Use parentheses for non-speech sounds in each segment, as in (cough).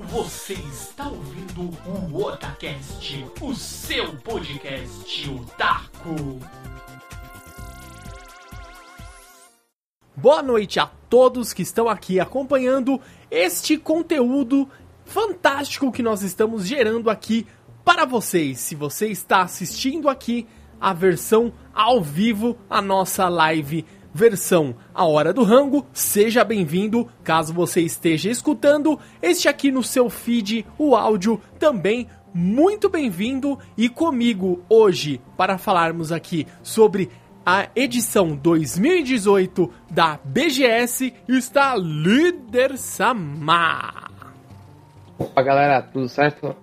Você está ouvindo o Otacast, o seu podcast otaku. Boa noite a todos que estão aqui acompanhando este conteúdo fantástico que nós estamos gerando aqui para vocês. Se você está assistindo aqui a versão ao vivo, a nossa live versão A Hora do Rango, seja bem-vindo. Caso você esteja escutando este aqui no seu feed, o áudio também muito bem-vindo e comigo hoje para falarmos aqui sobre a edição 2018 da BGS está Líder Samar. Opa galera, tudo certo?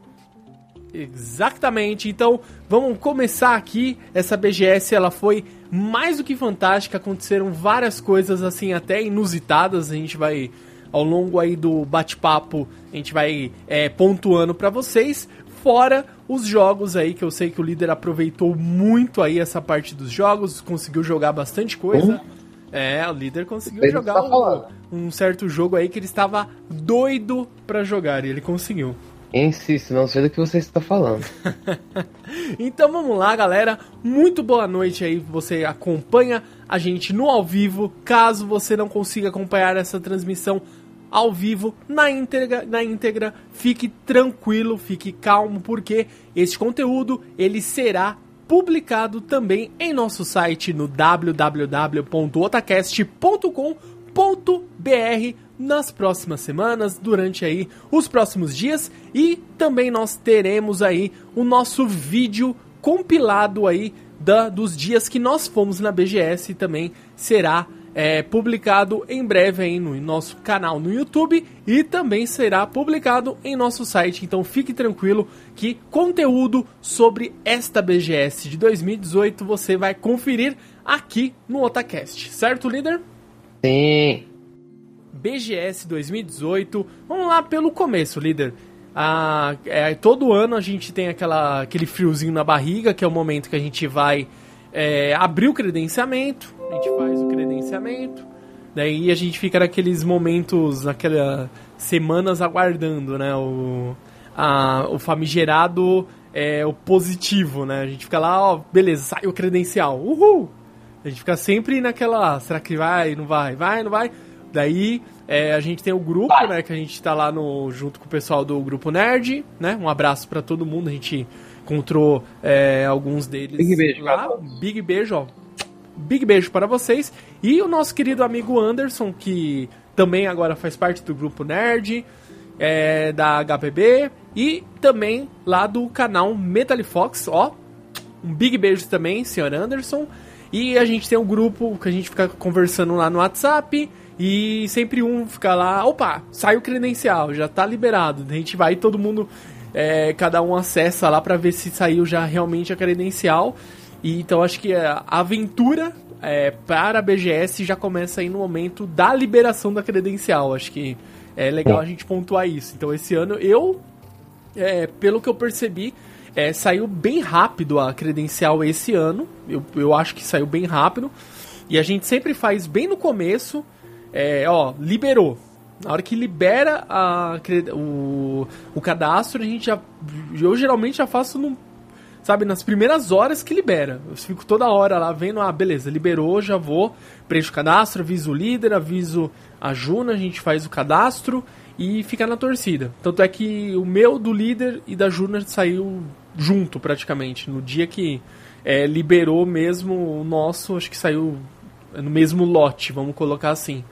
Exatamente. Então, vamos começar aqui. Essa BGS ela foi mais do que fantástica. Aconteceram várias coisas assim até inusitadas. A gente vai ao longo aí do bate-papo, a gente vai é, pontuando para vocês. Fora os jogos aí que eu sei que o líder aproveitou muito aí essa parte dos jogos, conseguiu jogar bastante coisa. Uhum. É, o líder conseguiu ele jogar um, um certo jogo aí que ele estava doido para jogar e ele conseguiu. Insisto, não sei do que você está falando. (laughs) então vamos lá, galera. Muito boa noite aí. Você acompanha a gente no ao vivo. Caso você não consiga acompanhar essa transmissão ao vivo na íntegra, na íntegra, fique tranquilo, fique calmo, porque este conteúdo ele será publicado também em nosso site no www.otacast.com.br nas próximas semanas, durante aí os próximos dias e também nós teremos aí o nosso vídeo compilado aí da, dos dias que nós fomos na BGS também será é, publicado em breve aí no nosso canal no YouTube e também será publicado em nosso site. Então fique tranquilo que conteúdo sobre esta BGS de 2018 você vai conferir aqui no Otacast, certo, líder? Sim. BGS 2018. Vamos lá pelo começo, líder. Ah, é, todo ano a gente tem aquela, aquele friozinho na barriga, que é o momento que a gente vai é, abrir o credenciamento. A gente faz o credenciamento. Daí a gente fica naqueles momentos, naquelas semanas aguardando, né? O, a, o famigerado é, o positivo, né? A gente fica lá, ó, beleza, sai o credencial, uhul! A gente fica sempre naquela, será que vai, não vai, vai, não vai? Daí é, a gente tem o grupo, né? Que a gente tá lá no, junto com o pessoal do Grupo Nerd, né? Um abraço para todo mundo. A gente encontrou é, alguns deles Big beijo, lá. Big beijo, ó. Big beijo para vocês. E o nosso querido amigo Anderson, que também agora faz parte do Grupo Nerd, é, da HPB. E também lá do canal Metalifox, ó. Um big beijo também, senhor Anderson. E a gente tem um grupo que a gente fica conversando lá no WhatsApp. E sempre um fica lá, opa, sai o credencial, já tá liberado. A gente vai todo mundo, é, cada um acessa lá para ver se saiu já realmente a credencial. E então acho que a aventura é, para a BGS já começa aí no momento da liberação da credencial. Acho que é legal a gente pontuar isso. Então esse ano eu, é, pelo que eu percebi, é, saiu bem rápido a credencial esse ano. Eu, eu acho que saiu bem rápido. E a gente sempre faz bem no começo é, ó, liberou. Na hora que libera a, o, o cadastro, a gente já. Eu geralmente já faço no, sabe, nas primeiras horas que libera. Eu fico toda hora lá vendo, ah, beleza, liberou, já vou, preencho o cadastro, aviso o líder, aviso a Juna, a gente faz o cadastro e fica na torcida. Tanto é que o meu do líder e da Juna saiu junto praticamente. No dia que é, liberou mesmo o nosso, acho que saiu no mesmo lote, vamos colocar assim.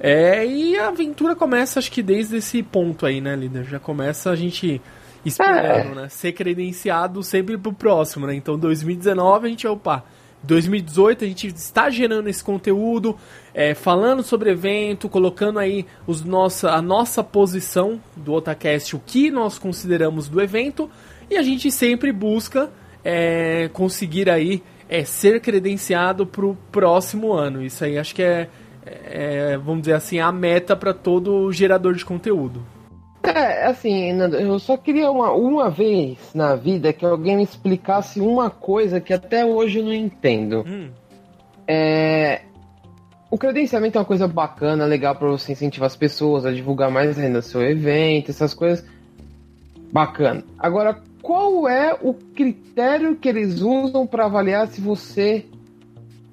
É, e a aventura começa, acho que desde esse ponto aí, né, líder? Já começa a gente esperando, é. né? Ser credenciado sempre pro próximo, né? Então, 2019 a gente, opa, 2018 a gente está gerando esse conteúdo, é, falando sobre evento, colocando aí os nossa, a nossa posição do Otacast, o que nós consideramos do evento, e a gente sempre busca é, conseguir aí é, ser credenciado pro próximo ano. Isso aí acho que é é, vamos dizer assim, a meta para todo gerador de conteúdo. É, assim, eu só queria uma, uma vez na vida que alguém me explicasse uma coisa que até hoje eu não entendo. Hum. É, o credenciamento é uma coisa bacana, legal para você incentivar as pessoas a divulgar mais ainda seu evento, essas coisas. Bacana. Agora, qual é o critério que eles usam para avaliar se você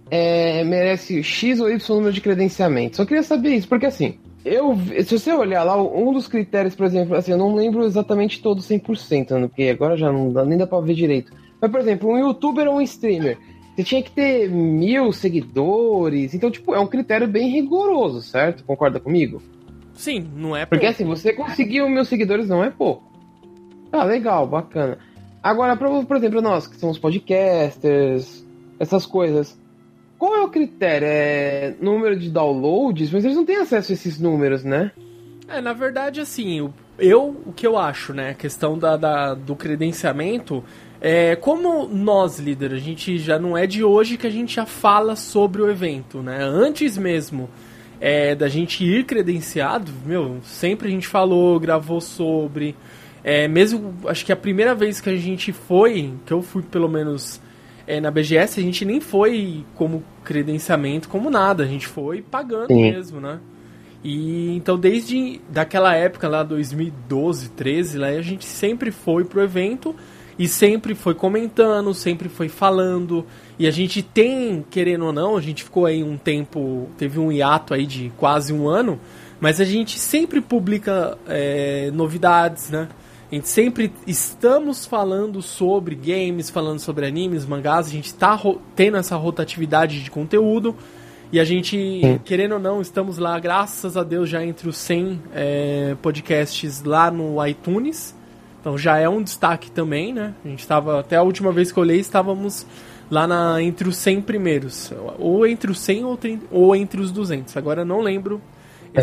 é, merece X ou Y número de credenciamento? Só queria saber isso, porque assim, eu, se você olhar lá, um dos critérios, por exemplo, assim, eu não lembro exatamente todos 100%, né, porque agora já não dá, nem dá pra ver direito. Mas, por exemplo, um youtuber ou um streamer, você tinha que ter mil seguidores, então, tipo, é um critério bem rigoroso, certo? Concorda comigo? Sim, não é Porque, assim, você conseguiu mil seguidores não é pouco. Ah, legal, bacana. Agora, por exemplo, nós, que somos podcasters, essas coisas, qual é o critério? É número de downloads? Mas eles não têm acesso a esses números, né? É, na verdade, assim, eu, o que eu acho, né, a questão da, da, do credenciamento, é, como nós, líder, a gente já não é de hoje que a gente já fala sobre o evento, né? Antes mesmo é, da gente ir credenciado, meu, sempre a gente falou, gravou sobre. É, mesmo, acho que a primeira vez que a gente foi, que eu fui pelo menos é, na BGS, a gente nem foi como credenciamento, como nada, a gente foi pagando Sim. mesmo, né? E então desde daquela época lá 2012, 13, lá a gente sempre foi pro evento e sempre foi comentando, sempre foi falando. E a gente tem, querendo ou não, a gente ficou aí um tempo, teve um hiato aí de quase um ano, mas a gente sempre publica é, novidades, né? A gente sempre estamos falando sobre games, falando sobre animes, mangás, a gente está tendo essa rotatividade de conteúdo. E a gente, querendo ou não, estamos lá, graças a Deus, já entre os 100 é, podcasts lá no iTunes. Então já é um destaque também, né? A gente estava, até a última vez que eu olhei, estávamos lá na, entre os 100 primeiros. Ou entre os 100 ou, ou entre os 200. Agora não lembro.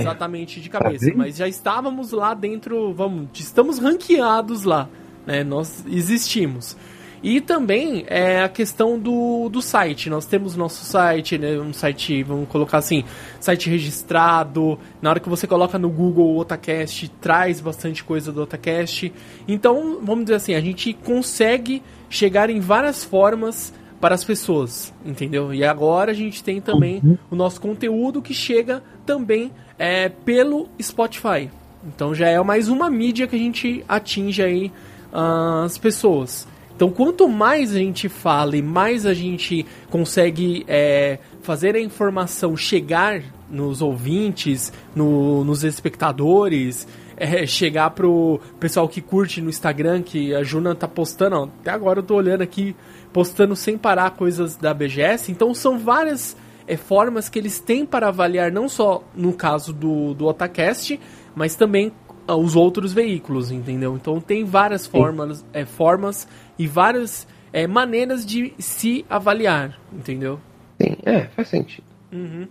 Exatamente de cabeça, mas já estávamos lá dentro, vamos, estamos ranqueados lá, né? Nós existimos. E também é a questão do, do site. Nós temos nosso site, né, um site, vamos colocar assim, site registrado. Na hora que você coloca no Google o Otacast, traz bastante coisa do Otacast. Então, vamos dizer assim, a gente consegue chegar em várias formas para as pessoas, entendeu? E agora a gente tem também uhum. o nosso conteúdo que chega também é, pelo Spotify. Então já é mais uma mídia que a gente atinge aí uh, as pessoas. Então, quanto mais a gente fala e mais a gente consegue é, fazer a informação chegar nos ouvintes, no, nos espectadores, é, chegar pro pessoal que curte no Instagram, que a Juna tá postando, ó, até agora eu tô olhando aqui, postando sem parar coisas da BGS. Então, são várias é, formas que eles têm para avaliar, não só no caso do, do Otacast, mas também ah, os outros veículos, entendeu? Então tem várias formas, é, formas e várias é, maneiras de se avaliar, entendeu? Sim, é, faz sentido. Uhum.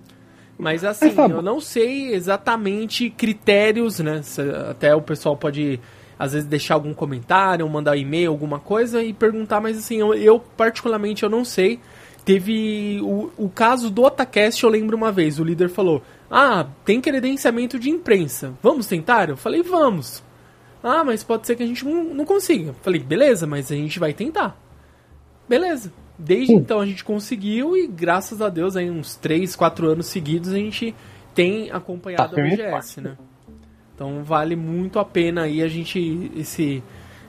Mas assim, eu não sei exatamente critérios, né? Até o pessoal pode às vezes deixar algum comentário, mandar e-mail, alguma coisa e perguntar, mas assim, eu, eu particularmente eu não sei. Teve o, o caso do Otacast, eu lembro uma vez, o líder falou: "Ah, tem credenciamento de imprensa. Vamos tentar?" Eu falei: "Vamos." Ah, mas pode ser que a gente não, não consiga. Falei, beleza, mas a gente vai tentar. Beleza. Desde então a gente conseguiu e graças a Deus aí uns 3, 4 anos seguidos a gente tem acompanhado tá a BGS, né? Então vale muito a pena aí a gente esse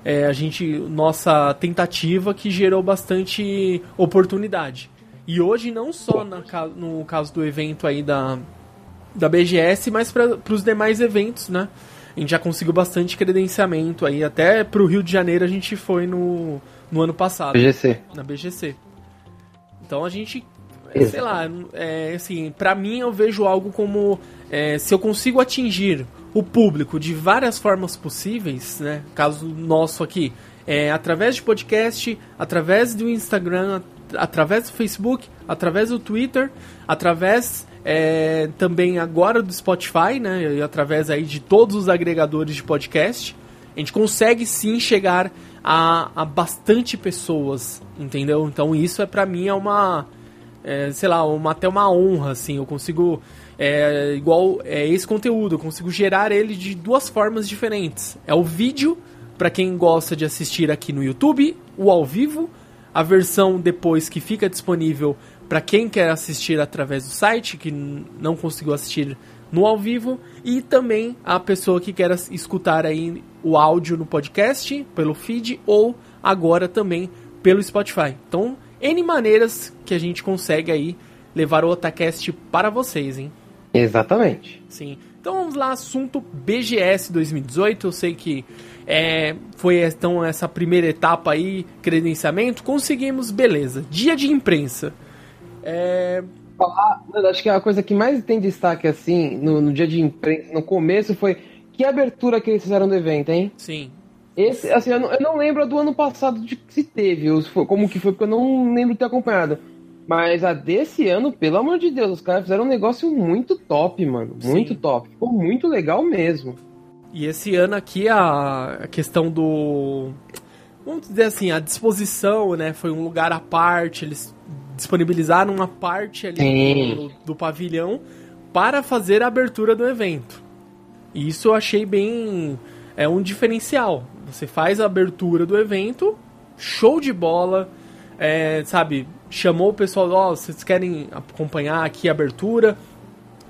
é, a gente nossa tentativa que gerou bastante oportunidade. E hoje não só na, no caso do evento aí da da BGS, mas para os demais eventos, né? a gente já conseguiu bastante credenciamento aí. Até pro Rio de Janeiro a gente foi no, no ano passado. BGC. Na BGC. Então a gente, sei lá, é, assim, pra mim eu vejo algo como é, se eu consigo atingir o público de várias formas possíveis, né? Caso nosso aqui, é, através de podcast, através do Instagram, através do Facebook, através do Twitter, através é, também agora do Spotify, né? E através aí de todos os agregadores de podcast, a gente consegue sim chegar a, a bastante pessoas, entendeu? Então isso é para mim é uma, é, sei lá, uma, até uma honra, assim. Eu consigo é, igual é esse conteúdo, eu consigo gerar ele de duas formas diferentes. É o vídeo para quem gosta de assistir aqui no YouTube, o ao vivo, a versão depois que fica disponível para quem quer assistir através do site, que não conseguiu assistir no ao vivo, e também a pessoa que quer escutar aí o áudio no podcast, pelo feed, ou agora também pelo Spotify. Então, N maneiras que a gente consegue aí levar o Otacast para vocês, hein? Exatamente. Sim. Então vamos lá, assunto BGS 2018. Eu sei que é, foi então essa primeira etapa aí, credenciamento. Conseguimos, beleza. Dia de imprensa. É... acho que a coisa que mais tem destaque assim no, no dia de imprensa, no começo, foi que abertura que eles fizeram do evento, hein? Sim. Esse, assim, eu não, eu não lembro do ano passado de que se teve, como que foi, porque eu não lembro de ter acompanhado. Mas a desse ano, pelo amor de Deus, os caras fizeram um negócio muito top, mano. Muito Sim. top. Ficou muito legal mesmo. E esse ano aqui a, questão do. Vamos dizer assim, a disposição, né? Foi um lugar à parte. Eles disponibilizaram uma parte ali do, do, pavilhão para fazer a abertura do evento. E isso eu achei bem. É um diferencial. Você faz a abertura do evento, show de bola, é, sabe? Chamou o pessoal, ó, oh, vocês querem acompanhar aqui a abertura?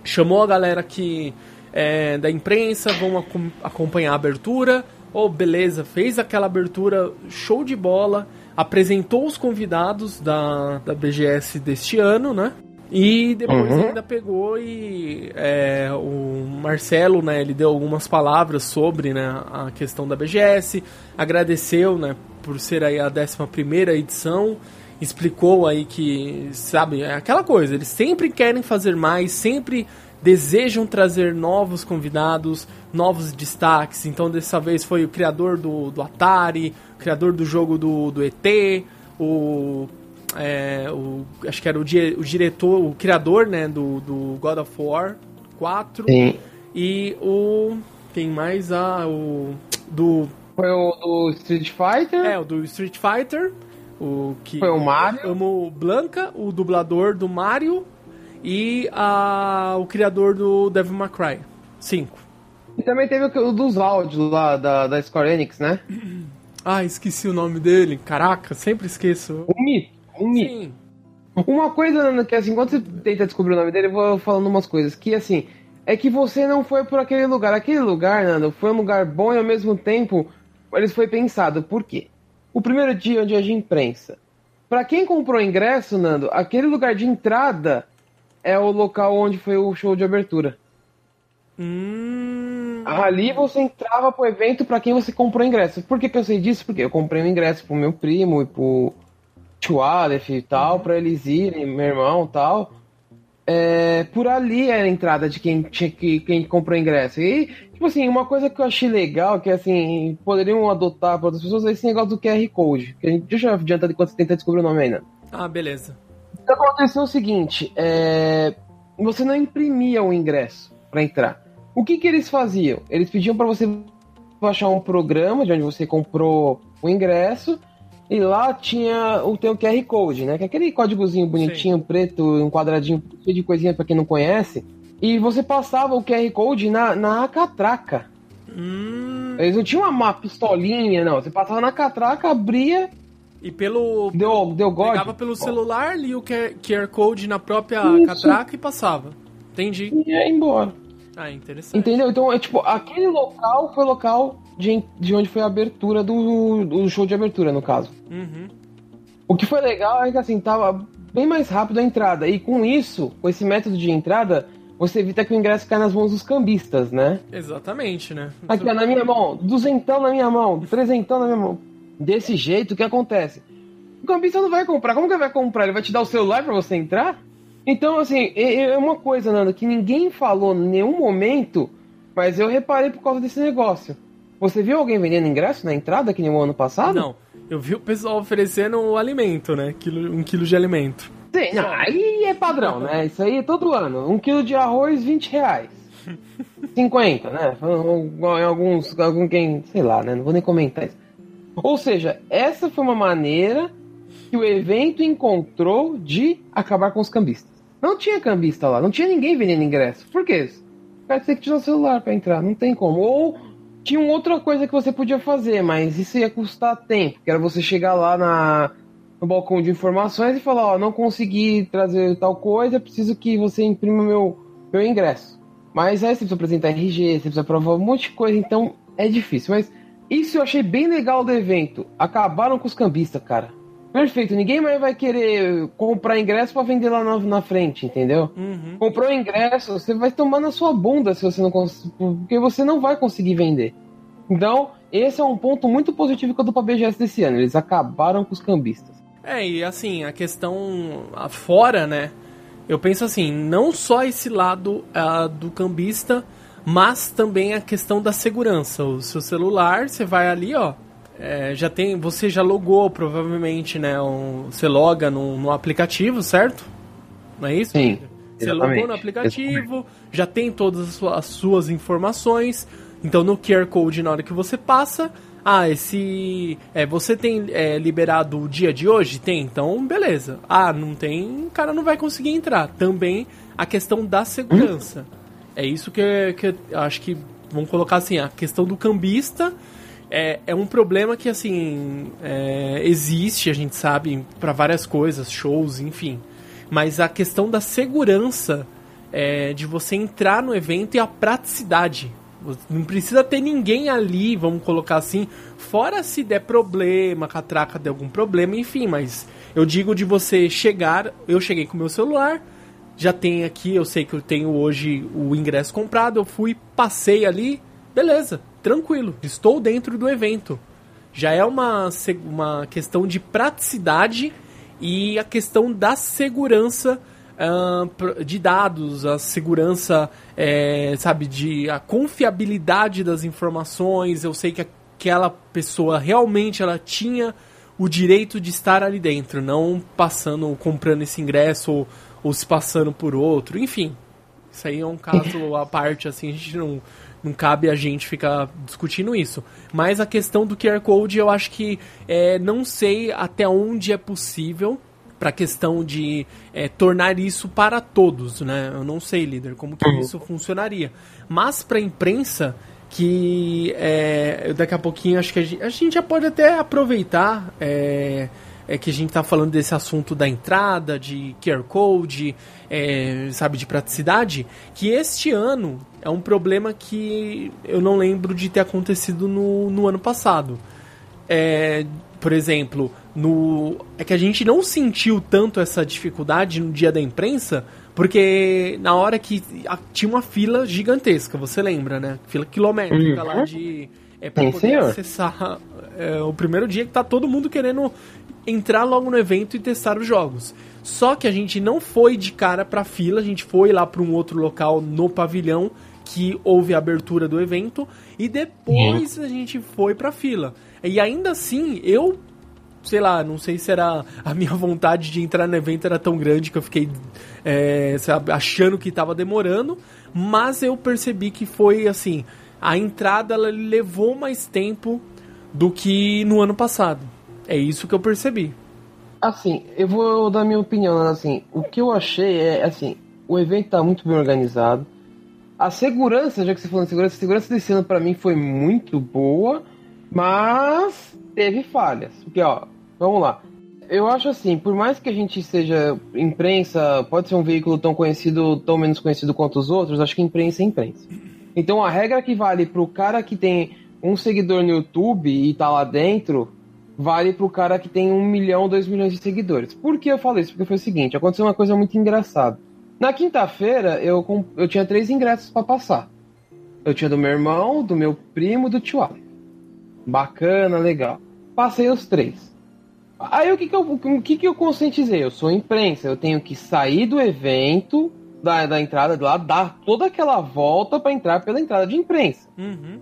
Chamou a galera que é, da imprensa, vão acompanhar a abertura. Oh, beleza, fez aquela abertura show de bola, apresentou os convidados da, da BGS deste ano, né? E depois uhum. ainda pegou e é, o Marcelo, né, ele deu algumas palavras sobre né, a questão da BGS, agradeceu, né, por ser aí a 11 primeira edição, explicou aí que, sabe, é aquela coisa, eles sempre querem fazer mais, sempre desejam trazer novos convidados, novos destaques. Então, dessa vez foi o criador do, do Atari, o criador do jogo do, do ET, o, é, o. Acho que era o, o diretor, o criador, né, do, do God of War 4. Sim. E o. Quem mais? Ah, o. Do. Foi o do Street Fighter? É, o do Street Fighter. O que Foi o Mario? Amo Blanca, o dublador do Mario e a, o criador do Devil May Cry 5. E também teve o dos áudios lá da, da Square Enix, né? (clears throat) Ah, esqueci o nome dele. Caraca, sempre esqueço. Um mito, mito. Sim. Uma coisa que assim, quando você tenta descobrir o nome dele, eu vou falando umas coisas. Que assim, é que você não foi por aquele lugar. Aquele lugar, Nando, foi um lugar bom e ao mesmo tempo ele foi pensado. Por quê? O primeiro dia onde é de imprensa. Para quem comprou ingresso, Nando, aquele lugar de entrada é o local onde foi o show de abertura. Hum... Ali você entrava pro evento para quem você comprou ingresso. Por que, que eu sei disso? Porque eu comprei um ingresso pro meu primo e pro tio Aleph e tal, uhum. pra eles irem, meu irmão e tal. É, por ali era a entrada de quem, tinha, que, quem comprou ingresso. E Tipo assim, uma coisa que eu achei legal, que assim, poderiam adotar para outras pessoas, é esse negócio do QR Code. Que a gente, deixa eu adiantar de quando você tenta descobrir o nome ainda. Ah, beleza. O que aconteceu é o seguinte, é... você não imprimia o ingresso para entrar. O que que eles faziam? Eles pediam para você baixar um programa de onde você comprou o ingresso e lá tinha o teu QR Code, né? Que é aquele códigozinho bonitinho, Sim. preto, um quadradinho cheio de coisinha para quem não conhece. E você passava o QR Code na, na catraca. Hum. Eles não tinham uma pistolinha, não. Você passava na catraca, abria. E pelo. Deu, deu God. Pegava pelo celular, lia o QR Code na própria Isso. catraca e passava. Entendi. E ia embora. Ah, interessante. Entendeu? Então, é tipo, aquele local foi o local de, de onde foi a abertura do, do show de abertura, no caso. Uhum. O que foi legal é que assim, tava bem mais rápido a entrada. E com isso, com esse método de entrada, você evita que o ingresso caia nas mãos dos cambistas, né? Exatamente, né? Aqui, ó, na minha mão, duzentão na minha mão, trezentão na minha mão. Desse jeito, o que acontece? O cambista não vai comprar. Como que ele vai comprar? Ele vai te dar o celular para você entrar? Então, assim, é uma coisa, Nando, que ninguém falou em nenhum momento, mas eu reparei por causa desse negócio. Você viu alguém vendendo ingresso na entrada que nem o ano passado? Não. Eu vi o pessoal oferecendo o alimento, né? um quilo de alimento. Sim, não, aí é padrão, né? Isso aí é todo ano. Um quilo de arroz, 20 reais. (laughs) 50, né? Em alguns, algum quem, sei lá, né? Não vou nem comentar isso. Ou seja, essa foi uma maneira que o evento encontrou de acabar com os cambistas. Não tinha cambista lá, não tinha ninguém vendendo ingresso. Por quê? O cara tinha que tirar o celular para entrar, não tem como. Ou tinha outra coisa que você podia fazer, mas isso ia custar tempo, que era você chegar lá na no balcão de informações e falar, ó, não consegui trazer tal coisa, preciso que você imprima meu, meu ingresso. Mas aí você precisa apresentar RG, você precisa provar um monte de coisa, então é difícil. Mas isso eu achei bem legal do evento. Acabaram com os cambistas, cara. Perfeito, ninguém mais vai querer comprar ingresso para vender lá na, na, frente, entendeu? Uhum. Comprou ingresso, você vai tomar na sua bunda se você não porque você não vai conseguir vender. Então, esse é um ponto muito positivo que eu dou pra BGS desse ano. Eles acabaram com os cambistas. É, e assim, a questão fora, né? Eu penso assim, não só esse lado uh, do cambista, mas também a questão da segurança. O seu celular, você vai ali, ó, é, já tem, você já logou provavelmente, né? Um, você loga no, no aplicativo, certo? Não é isso? Sim. Você exatamente. logou no aplicativo, exatamente. já tem todas as suas informações. Então no QR Code, na hora que você passa, ah, esse. É, você tem é, liberado o dia de hoje? Tem, então beleza. Ah, não tem, o cara não vai conseguir entrar. Também a questão da segurança. Hum? É isso que, que eu acho que. Vamos colocar assim, a questão do cambista é, é um problema que, assim, é, existe, a gente sabe, para várias coisas, shows, enfim. Mas a questão da segurança é, de você entrar no evento e a praticidade não precisa ter ninguém ali, vamos colocar assim, fora se der problema, catraca de algum problema, enfim, mas eu digo de você chegar, eu cheguei com meu celular, já tem aqui, eu sei que eu tenho hoje o ingresso comprado, eu fui, passei ali, beleza, tranquilo, estou dentro do evento. Já é uma, uma questão de praticidade e a questão da segurança uh, de dados, a segurança, é, sabe, de a confiabilidade das informações. Eu sei que aquela pessoa realmente ela tinha o direito de estar ali dentro, não passando, comprando esse ingresso ou, ou se passando por outro, enfim. Isso aí é um caso à parte, assim, a gente não, não cabe a gente ficar discutindo isso. Mas a questão do QR Code, eu acho que é, não sei até onde é possível para a questão de é, tornar isso para todos, né? Eu não sei, líder, como que uhum. isso funcionaria. Mas para a imprensa, que é, daqui a pouquinho acho que a gente, a gente já pode até aproveitar é, é, que a gente está falando desse assunto da entrada, de QR Code, é, sabe, de praticidade, que este ano é um problema que eu não lembro de ter acontecido no, no ano passado. É, por exemplo, no é que a gente não sentiu tanto essa dificuldade no dia da imprensa, porque na hora que a, tinha uma fila gigantesca, você lembra, né? Fila quilométrica uhum. lá de é para poder senhor. acessar é, o primeiro dia que tá todo mundo querendo entrar logo no evento e testar os jogos. Só que a gente não foi de cara pra fila, a gente foi lá para um outro local no pavilhão que houve a abertura do evento e depois a gente foi pra fila. E ainda assim, eu sei lá, não sei se era a minha vontade de entrar no evento era tão grande que eu fiquei é, sabe, achando que estava demorando, mas eu percebi que foi assim, a entrada levou mais tempo do que no ano passado. É isso que eu percebi. Assim, eu vou dar minha opinião, assim, o que eu achei é assim, o evento está muito bem organizado. A segurança, já que você falou de segurança, a segurança desse ano para mim foi muito boa, mas teve falhas. Porque, ó, vamos lá. Eu acho assim, por mais que a gente seja imprensa, pode ser um veículo tão conhecido, tão menos conhecido quanto os outros, acho que imprensa é imprensa. Então a regra que vale pro cara que tem um seguidor no YouTube e tá lá dentro, vale pro cara que tem um milhão, dois milhões de seguidores. Por que eu falo isso? Porque foi o seguinte, aconteceu uma coisa muito engraçada. Na quinta-feira, eu, eu tinha três ingressos para passar. Eu tinha do meu irmão, do meu primo e do tio Alex. Bacana, legal. Passei os três. Aí o que que eu, o que que eu conscientizei? Eu sou imprensa, eu tenho que sair do evento, da, da entrada de lá, dar toda aquela volta para entrar pela entrada de imprensa. Uhum.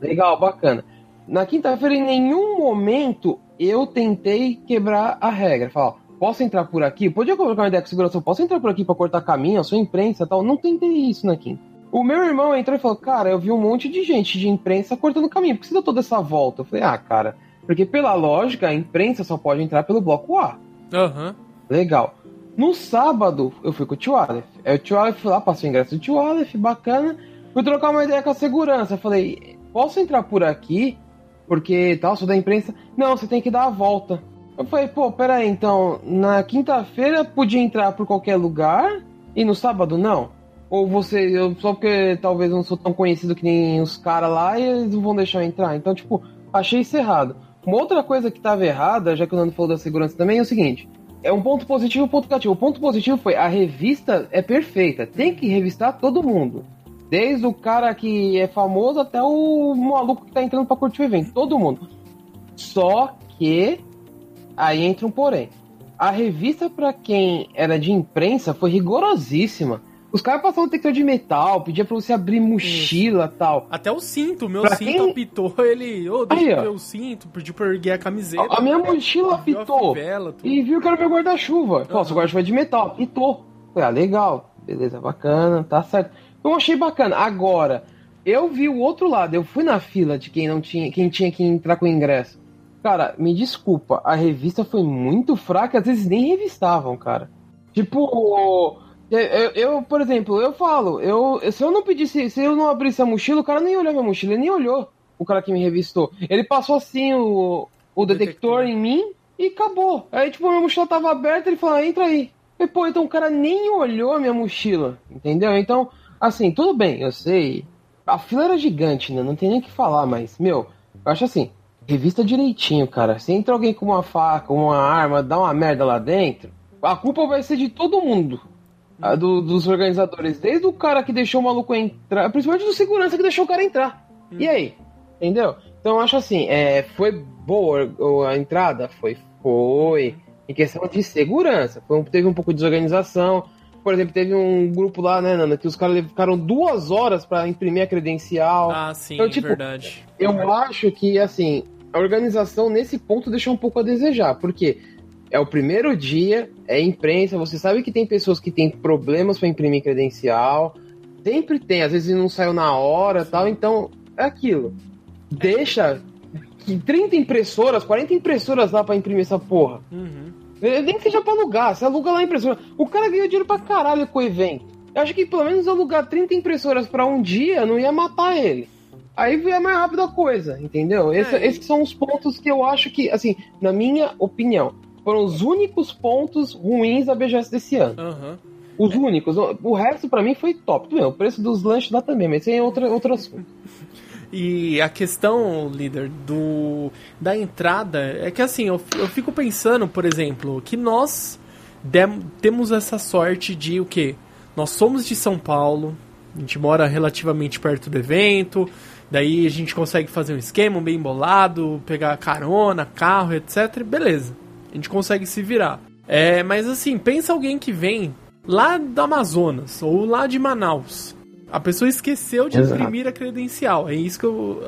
Legal, bacana. Na quinta-feira, em nenhum momento eu tentei quebrar a regra. Falar, posso entrar por aqui? Podia colocar uma ideia com segurança, eu posso entrar por aqui para cortar caminho, eu sou imprensa tal. Não tentei isso na quinta. O meu irmão entrou e falou, cara, eu vi um monte de gente de imprensa cortando caminho, por que você deu toda essa volta? Eu falei, ah, cara, porque pela lógica, a imprensa só pode entrar pelo bloco A. Aham. Uhum. Legal. No sábado, eu fui com o tio Aleph. Aí o tio Aleph foi lá, passou o ingresso do tio Aleph, bacana. Fui trocar uma ideia com a segurança. Falei, posso entrar por aqui? Porque tal, sou da imprensa. Não, você tem que dar a volta. Eu falei, pô, peraí, então, na quinta-feira podia entrar por qualquer lugar e no sábado não? Ou você, eu, só porque talvez eu não sou tão conhecido que nem os caras lá e eles não vão deixar entrar. Então, tipo, achei isso errado. Uma outra coisa que tava errada, já que o Nando falou da segurança também, é o seguinte: é um ponto positivo e um ponto negativo. O ponto positivo foi a revista é perfeita, tem que revistar todo mundo. Desde o cara que é famoso até o maluco que tá entrando pra curtir o evento, todo mundo. Só que aí entra um porém. A revista para quem era de imprensa foi rigorosíssima. Os caras passavam detector de metal, pedia pra você abrir mochila e tal. Até o cinto, meu Pra cinto quem- apitou, (laughs) ele. Ô, deixa Aí, eu o cinto, pediu pra eu erguer a camiseta. A, a minha mochila viu a apitou. fivela. E viu que era meu guarda-chuva. Pô, Aham. seu guarda-chuva é de metal, apitou. Falei, ah, legal, beleza, bacana, tá certo. Eu achei bacana. Agora, eu vi o outro lado, eu fui na fila de quem não tinha, quem tinha que entrar com o ingresso. Cara, me desculpa, a revista foi muito fraca, às vezes nem revistavam, cara. Tipo, eu, eu- por exemplo, eu falo, eu, se eu não pedisse, se eu não abrisse a mochila, o cara nem olhou minha mochila, ele nem olhou o cara que me revistou. Ele passou assim o, o detector, detector. em mim e acabou. Aí, tipo, minha mochila tava aberta, ele falou, ah, entra aí. E, pô, então o cara nem olhou a minha mochila, entendeu? Então, assim, tudo bem, eu sei. A fila era gigante, né? Não tem nem o que falar, mas, meu, eu acho assim, revista direitinho, cara. Se entra alguém com uma faca, uma arma, dá uma merda lá dentro, a culpa vai ser de todo mundo. Do- dos organizadores. Desde o cara que deixou o maluco entrar, principalmente do segurança que deixou o cara entrar. E aí? Entendeu? Então eu acho assim, é, foi boa a entrada? Foi, foi. Em questão de segurança. Foi teve um pouco de desorganização. Por exemplo, teve um grupo lá, né, Nana, que os caras ficaram duas horas pra imprimir a credencial. Ah, sim, Então, tipo, verdade. Eu acho que, assim, a organização nesse ponto deixou um pouco a desejar, porque é o primeiro dia, é imprensa, você sabe que tem pessoas que têm problemas para imprimir credencial, sempre tem, às vezes não saiu na hora tal, então é aquilo. Deixa que 30 impressoras, 40 impressoras lá para imprimir essa porra. Uhum. Nem que seja pra alugar, você aluga lá a impressora. O cara ganhou dinheiro pra caralho com o evento. Eu acho que pelo menos alugar 30 impressoras pra um dia não ia matar ele. Aí ia mais rápido a coisa, entendeu? Esse- É, Esses são os pontos que eu acho que, assim, na minha opinião, foram os únicos pontos ruins da BGS desse ano. Aham. Os únicos. O- resto pra mim foi top. Tudo bem, o preço dos lanches lá também, mas isso aí é outra, outro assunto. (laughs) E a questão, líder, do da entrada é que assim, eu, eu fico pensando, por exemplo, que nós dem- temos essa sorte de o quê? Nós somos de São Paulo, a gente mora relativamente perto do evento, daí a gente consegue fazer um esquema bem bolado, pegar carona, carro, etc. Beleza, a gente consegue se virar. É, mas assim, pensa alguém que vem lá do Amazonas ou lá de Manaus. A pessoa esqueceu de Exato. imprimir a credencial. É isso que eu.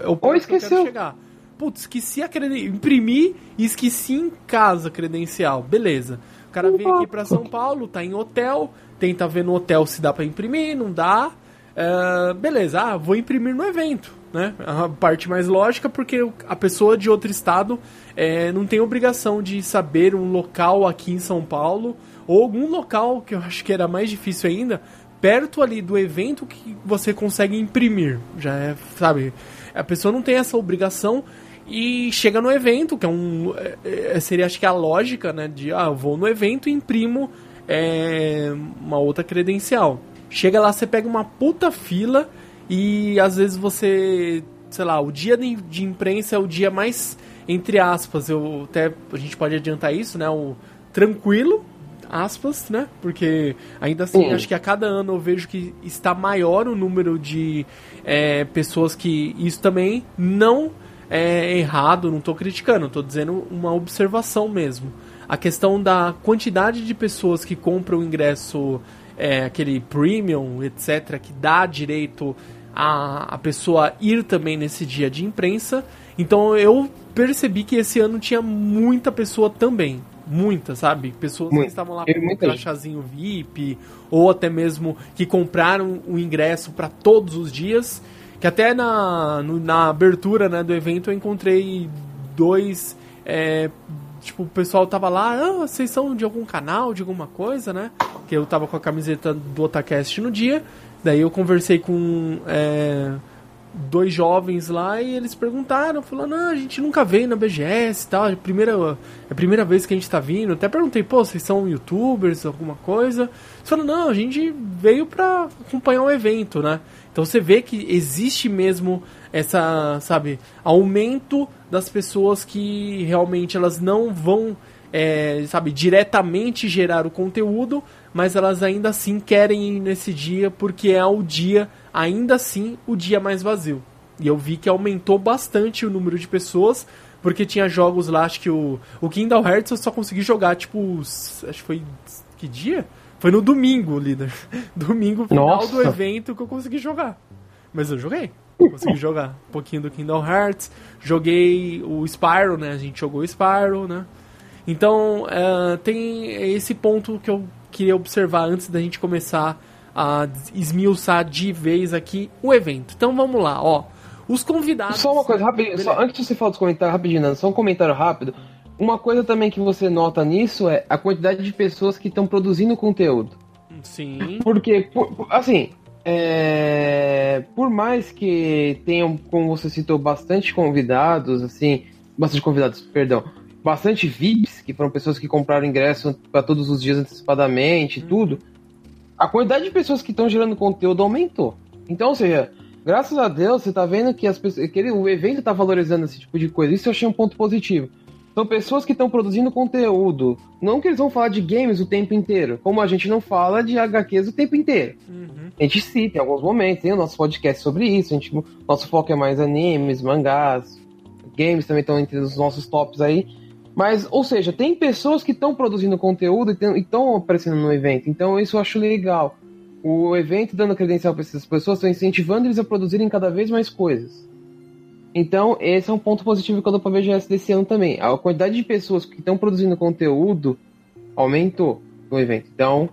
É o Ou ponto que eu esqueceu. quero chegar. Putz, esqueci a credencial. Imprimi e esqueci em casa a credencial. Beleza. O cara vem aqui pra São Paulo, tá em hotel, tenta ver no hotel se dá pra imprimir, não dá. É, beleza, ah, vou imprimir no evento, né? A parte mais lógica, porque a pessoa de outro estado é, não tem obrigação de saber um local aqui em São Paulo, ou algum local, que eu acho que era mais difícil ainda, perto ali do evento que você consegue imprimir. Já é, sabe? A pessoa não tem essa obrigação e chega no evento, que é um. é- é- seria acho que a lógica, né? De ah, vou no evento e imprimo é, uma outra credencial. Chega lá, você pega uma puta fila e às vezes você. Sei lá, o dia de, imprensa é o dia mais, entre aspas, eu até a gente pode adiantar isso, né? O tranquilo, aspas, né? Porque ainda assim, Sim. acho que a cada ano eu vejo que está maior o número de é, pessoas que. Isso também não é errado, não estou criticando, estou dizendo uma observação mesmo. A questão da quantidade de pessoas que compram o ingresso, é, aquele premium, etc., que dá direito a, a pessoa ir também nesse dia de imprensa. Então eu percebi que esse ano tinha muita pessoa também. Muita, sabe? Pessoas que estavam lá com um crachazinho VIP, ou até mesmo que compraram o ingresso para todos os dias. Que até na, no- na abertura né, do evento eu encontrei dois. é, tipo, o pessoal tava lá, ah, vocês são de algum canal, de alguma coisa, né? Que eu tava com a camiseta do Otacast no dia. Daí eu conversei com. é, dois jovens lá e eles perguntaram, falaram, não, a gente nunca veio na BGS e tal, é a primeira, é a primeira vez que a gente tá vindo. Até perguntei, pô, vocês são youtubers, alguma coisa? Eles falaram, não, a gente veio pra acompanhar o um evento, né? Então você vê que existe mesmo essa, sabe, aumento das pessoas que realmente elas não vão, é, sabe, diretamente gerar o conteúdo, mas elas ainda assim querem ir nesse dia porque é o dia, ainda assim, o dia mais vazio. E eu vi que aumentou bastante o número de pessoas, porque tinha jogos lá, acho que o, o Kingdom Hearts eu só consegui jogar, tipo, acho que foi. Que dia? Foi no domingo, líder. (laughs) Domingo, final Nossa. do evento que eu consegui jogar. Mas eu joguei. Consegui (laughs) jogar um pouquinho do Kingdom Hearts. Joguei o Spyro, né? A gente jogou o Spyro, né? Então, uh, tem esse ponto que eu queria observar antes da gente começar a esmiuçar de vez aqui o evento. Então, vamos lá, ó. Os convidados... Só uma coisa, rapidinho. Só, antes de você falar dos comentários, rapidinho, só um comentário rápido. Uma coisa também que você nota nisso é a quantidade de pessoas que estão produzindo conteúdo. Sim. Porque, por, assim, é, por mais que tenham, como você citou, bastante convidados, assim, bastante convidados, perdão, bastante VIPs, que foram pessoas que compraram ingresso para todos os dias antecipadamente e hum. tudo, a quantidade de pessoas que estão gerando conteúdo aumentou. Então, ou seja, graças a Deus, você está vendo que, as pessoas, que ele, o evento está valorizando esse tipo de coisa. Isso eu achei um ponto positivo. São pessoas que estão produzindo conteúdo. Não que eles vão falar de games o tempo inteiro, como a gente não fala de HQs o tempo inteiro. Uhum. A gente cita em alguns momentos, tem o nosso podcast sobre isso. A gente, nosso foco é mais animes, mangás, games também estão entre os nossos tops aí. Mas, ou seja, tem pessoas que estão produzindo conteúdo e estão aparecendo no evento. Então, isso eu acho legal. O evento dando credencial para essas pessoas está incentivando eles a produzirem cada vez mais coisas. Então, esse é um ponto positivo que eu dou pra BGS desse ano também. A quantidade de pessoas que estão produzindo conteúdo aumentou no evento. Então,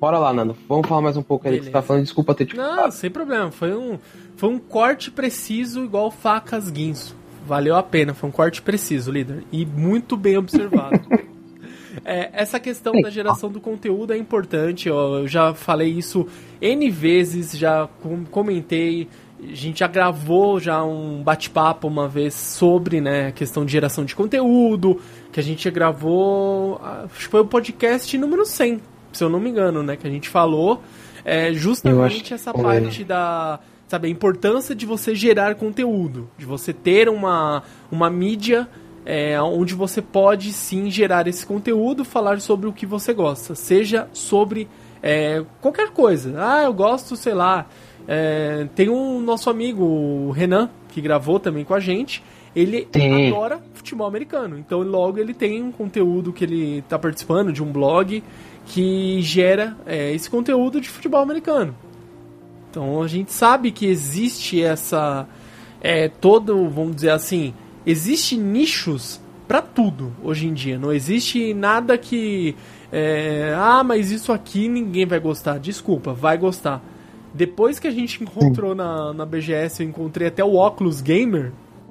bora lá, Nando. Vamos falar mais um pouco aí que você tá falando. Desculpa ter te Não, sem problema. Foi um, foi um corte preciso igual facas guinso. Valeu a pena. Foi um corte preciso, líder. E muito bem observado. (laughs) É, essa questão da geração do conteúdo é importante. Eu já falei isso N vezes, já comentei a gente já gravou já um bate-papo uma vez sobre né, a questão de geração de conteúdo, que a gente gravou, acho que foi o podcast número 100, se eu não me engano, né, que a gente falou é, justamente essa parte da sabe, a importância de você gerar conteúdo, de você ter uma, uma mídia é, onde você pode sim gerar esse conteúdo, falar sobre o que você gosta, seja sobre é, qualquer coisa. Ah, eu gosto, sei lá, é, tem um nosso amigo, o Renan, que gravou também com a gente. Ele Sim. adora futebol americano. Então, logo, ele tem um conteúdo que ele está participando de um blog que gera é, esse conteúdo de futebol americano. Então, a gente sabe que existe essa. É, todo, vamos dizer assim, existe nichos para tudo hoje em dia. Não existe nada que. É, ah, mas isso aqui ninguém vai gostar. Desculpa, vai gostar depois que a gente encontrou na, na BGS, eu encontrei até o óculos gamer. (laughs)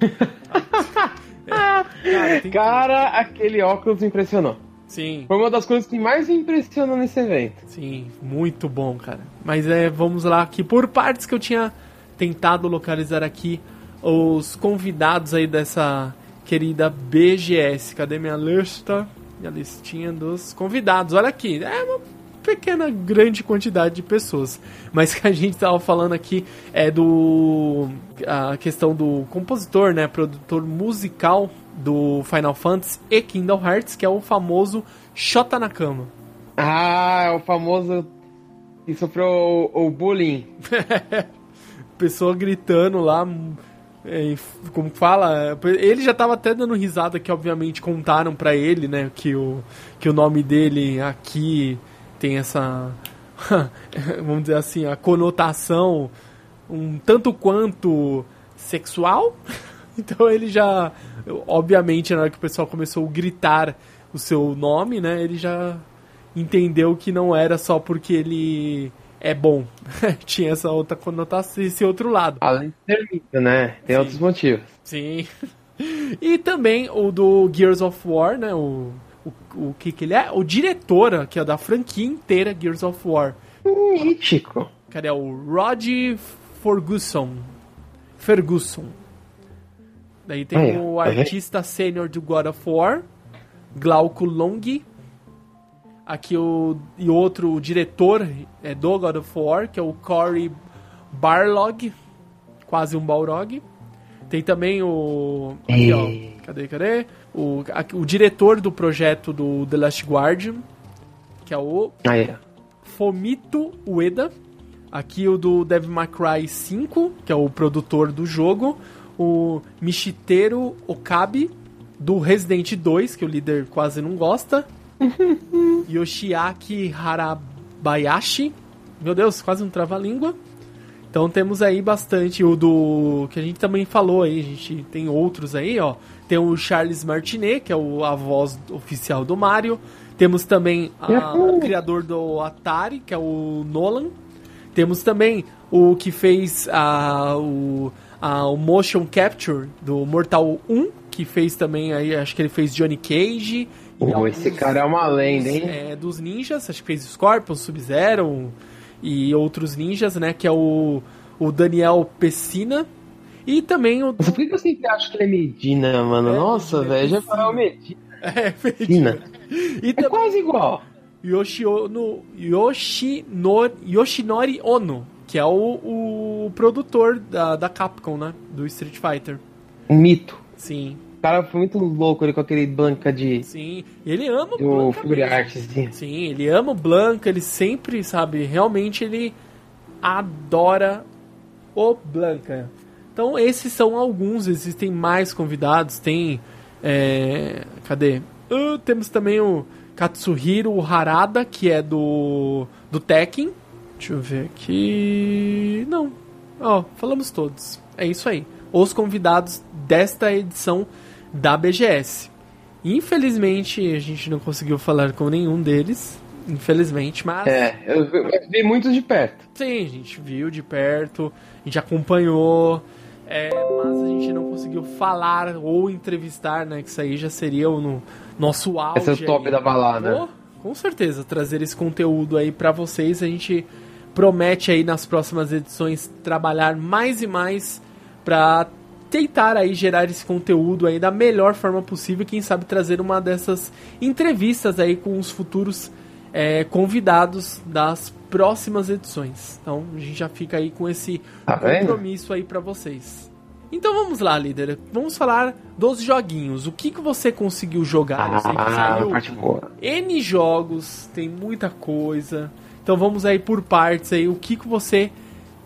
é, cara, cara aquele óculos impressionou. Sim. Foi uma das coisas que mais impressionou nesse evento. Sim, muito bom, cara. Mas é, vamos lá aqui por partes que eu tinha tentado localizar aqui os convidados aí dessa querida BGS. Cadê minha lista? Minha listinha dos convidados. Olha aqui. É uma pequena, grande quantidade de pessoas. Mas que a gente estava falando aqui é do. a questão do compositor, né? Produtor musical do Final Fantasy e Kingdom Hearts, que é o famoso Shota Nakama. Ah, é o famoso que sofreu o, o bullying. (laughs) Pessoa gritando lá. É, como fala, ele já estava até dando risada que obviamente contaram para ele, né, que o, que o nome dele aqui tem essa, (laughs) vamos dizer assim, a conotação um tanto quanto sexual. (laughs) Então ele já, obviamente, na hora que o pessoal começou a gritar o seu nome, né, ele já entendeu que não era só porque ele é bom. (laughs) Tinha essa outra conotação, esse outro lado. Além de ser lindo, né? Tem Sim. outros motivos. Sim. E também o do Gears of War, né? O o, o que que ele é? O diretor aqui, ó, da franquia inteira Gears of War. Mítico. Cadê? O Rod Ferguson. Ferguson. Daí tem Aí, o tá artista sênior do God of War, Glauco Long. Aqui o e outro o diretor é do God of War, que é o Cory Barlog, quase um Balrog. Tem também o aqui, ó, cadê, cadê? O, aqui, o diretor do projeto do The Last Guardian, que é o Aí, ó. Fomito Ueda. Aqui o do Devil May Cry 5, que é o produtor do jogo. O Michiteru Okabe, do Resident 2, que o líder quase não gosta. (laughs) Yoshiaki Harabayashi. Meu Deus, quase um trava-língua. Então temos aí bastante o do. que a gente também falou aí, a gente tem outros aí, ó. Tem o Charles Martinet, que é o, a voz oficial do Mario. Temos também a- o criador do Atari, que é o Nolan. Temos também o que fez a, o, a- o motion capture do Mortal 1, que fez também aí, acho que ele fez Johnny Cage. e Pô, esse cara é uma lenda, hein? é, dos ninjas, acho que fez Scorpion, Sub-Zero e outros ninjas, né? Que é o, o Daniel Pessina. E também o. Mas por que eu sempre acho que ele é Medina, mano? É, Nossa, Medina, velho, já falou Medina. (laughs) É, Medina. e É também quase igual. Yoshiono, Yoshinori, Yoshinori Ono, que é o, o produtor da, da Capcom, né? Do Street Fighter. Um mito. Sim, cara foi muito louco ali com aquele Blanca de. sim. Ele ama o Blanca Figure. Arts. Sim, ele ama o Blanca, ele sempre, sabe, realmente ele adora o Blanca. Então esses são alguns, existem mais convidados, tem... é, cadê? Ah, temos também o Katsuhiro Harada, que é do, do Tekken. Deixa eu ver aqui... Não, ó, falamos todos. É isso aí. Os convidados desta edição da BGS. Infelizmente, a gente não conseguiu falar com nenhum deles. Infelizmente, mas. É, eu vi- eu vi muitos de perto. Sim, a gente viu de perto, a gente acompanhou. é, mas a gente não conseguiu falar ou entrevistar, né? Que isso aí já seria o no- nosso auge. Esse é o top aí. da balada. Com certeza, trazer esse conteúdo aí pra vocês. A gente promete aí nas próximas edições trabalhar mais e mais pra tentar aí gerar esse conteúdo aí da melhor forma possível. Quem sabe trazer uma dessas entrevistas aí com os futuros é, convidados das próximas edições. Então a gente já fica aí com esse Tá compromisso aí pra vocês. Então vamos lá, líder. Vamos falar dos joguinhos. O que, que você conseguiu jogar? Eu sei que Ah, saiu parte boa. N jogos, tem muita coisa. Então vamos aí por partes aí. O que que você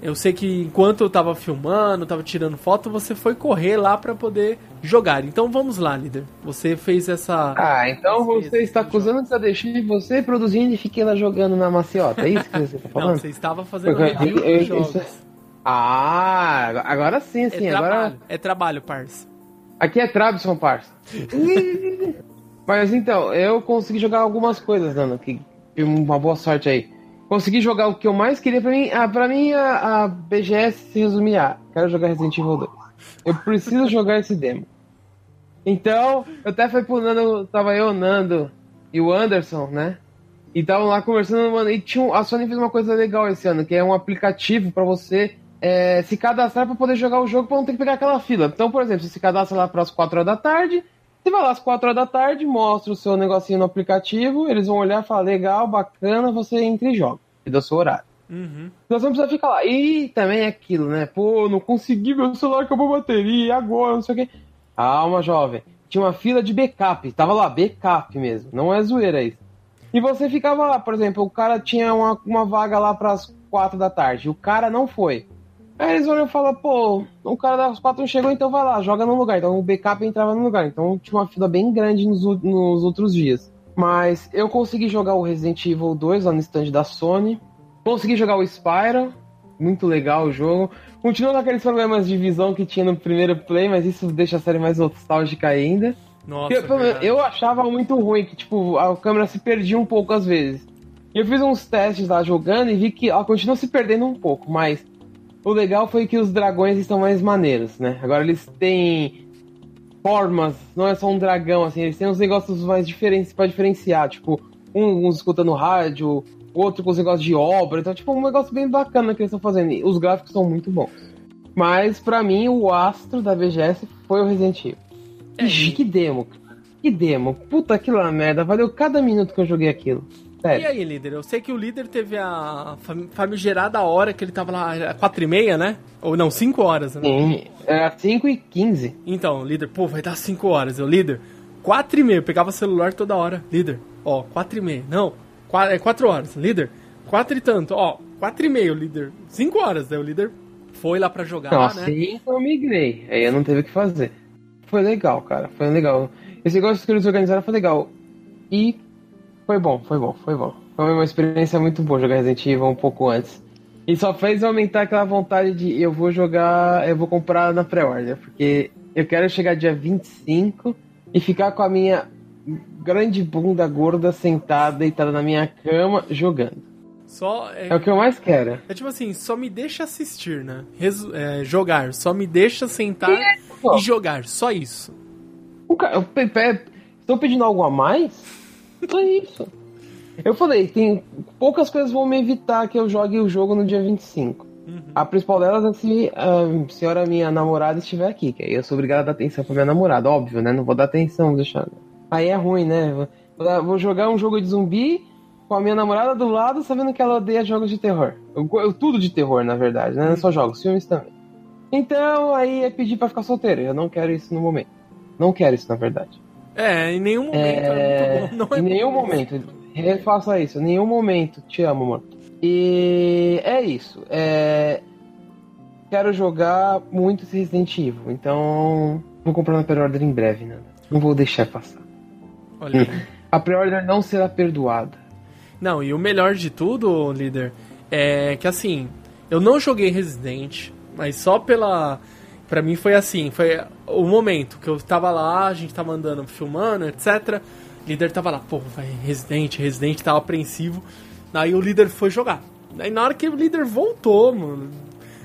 eu sei que enquanto eu tava filmando, tava tirando foto, você foi correr lá pra poder jogar. Então vamos lá, líder. Você fez essa Ah, então você está acusando que eu deixei você produzindo e fiquei lá jogando na maciota. É isso que você está Não, falando? você estava fazendo Porque review eu- dos eu- jogos. Ah, agora sim, É sim. trabalho, agora. é trabalho, parça. Aqui é Trabson, parça. (laughs) Mas então, eu consegui jogar algumas coisas, Nano, que uma boa sorte aí. Consegui jogar o que eu mais queria pra mim. Ah, pra mim, a, a BGS se resumia a quero jogar Resident Evil 2. Eu preciso jogar esse demo. Então, eu até fui pro Nando, tava eu, Nando e o Anderson, né? E estavam lá conversando, mano. E tinha, a Sony fez uma coisa legal esse ano, que é um aplicativo pra você é, se cadastrar pra poder jogar o jogo pra não ter que pegar aquela fila. Então, por exemplo, você se cadastra lá para as 4 horas da tarde, você vai lá às 4 horas da tarde, mostra o seu negocinho no aplicativo, eles vão olhar e falar, legal, bacana, você entra e joga. E dá seu horário. Uhum. Então você não precisa ficar lá. E também é aquilo, né? Pô, não consegui, meu celular acabou a bateria, e agora, não sei o quê. Calma, jovem. Tinha uma fila de backup. Tava lá, backup mesmo. Não é zoeira isso. E você ficava lá, por exemplo, o cara tinha uma, uma vaga lá pras quatro da tarde. O cara não foi. Aí eles olham e falam, pô, o cara das quatro não chegou, então vai lá, joga no lugar. Então o backup entrava no lugar. Então tinha uma fila bem grande nos, nos outros dias. Mas eu consegui jogar o Resident Evil 2 lá no stand da Sony. Consegui jogar o Spyro. Muito legal o jogo. Continua com aqueles problemas de visão que tinha no primeiro play, mas isso deixa a série mais nostálgica ainda. Nossa, Eu, verdade. eu achava muito ruim que, tipo, a câmera se perdia um pouco às vezes. E eu fiz uns testes lá jogando e vi que ela continua se perdendo um pouco, mas o legal foi que os dragões estão mais maneiros, né? Agora eles têm formas, não é só um dragão, assim, eles têm uns negócios mais diferentes pra diferenciar, tipo, um, uns escutando rádio, outro com os negócios de obra, então, tipo, um negócio bem bacana que eles estão fazendo. E os gráficos são muito bons. Mas pra mim o astro da BGS foi o Resident Evil. É, Ixi, que demo. Que demo. Puta aquilo é uma merda. Valeu cada minuto que eu joguei aquilo. E Sério. aí, líder? Eu sei que o líder teve a fam- famigerada hora que ele tava lá, era quatro e meia, né? Ou não, cinco horas, né? Sim, era 5 e 15. Então, líder, pô, vai dar 5 horas. Eu, líder, 4 e meia. Eu pegava celular toda hora. Líder, ó, 4 e meia. Não, 4, é 4 horas. Líder, 4 e tanto. Ó, 4 e meia, o líder. 5 horas. Daí o líder foi lá pra jogar, Não, né? assim eu migrei. Aí eu não teve o que fazer. Foi legal, cara. Foi legal. Esse negócio que eles organizaram foi legal. E foi bom, foi bom, foi bom. Foi uma experiência muito boa jogar Resident Evil um pouco antes. E só fez aumentar aquela vontade de eu vou jogar, eu vou comprar na pré-order, porque eu quero chegar dia 25 e ficar com a minha grande bunda gorda sentada, deitada na minha cama, jogando. Só, é, É o que eu mais quero. é tipo assim, só me deixa assistir, né? Resu- é, jogar, só me deixa sentar pô. e jogar, só isso. O ca- eu Estou pedindo algo a mais? Só isso. Eu falei, tem poucas coisas vão me evitar que eu jogue o jogo no dia 25. A principal delas é se a senhora minha namorada estiver aqui, que aí eu sou obrigado a dar atenção pra minha namorada, óbvio, né? Não vou dar atenção, deixar. Aí é ruim, né? Vou, jogar um jogo de zumbi com a minha namorada do lado, sabendo que ela odeia jogos de terror. Eu, eu- tudo de terror, na verdade, né? Não só jogos, filmes também. Então, aí é pedir pra ficar solteiro. Eu não quero isso no momento. Não quero isso, na verdade. É, em nenhum momento é, É, muito bom. Não é em nenhum bom. momento. Refaça isso. Em nenhum momento. Te amo, mano. E é isso. É... Quero jogar muito esse Resident Evil. Então, vou comprar na pré-order em breve, né? Não vou deixar passar. Olha. (laughs) A pré-order não será perdoada. Não, e o melhor de tudo, líder, é que assim, eu não joguei Resident, mas só pela. Pra mim foi assim, foi o momento que eu tava lá, a gente tava andando, filmando, etc. O líder tava lá, pô, vai, Resident, Resident, tava apreensivo. Aí o líder foi jogar. Aí na hora que o líder voltou, mano,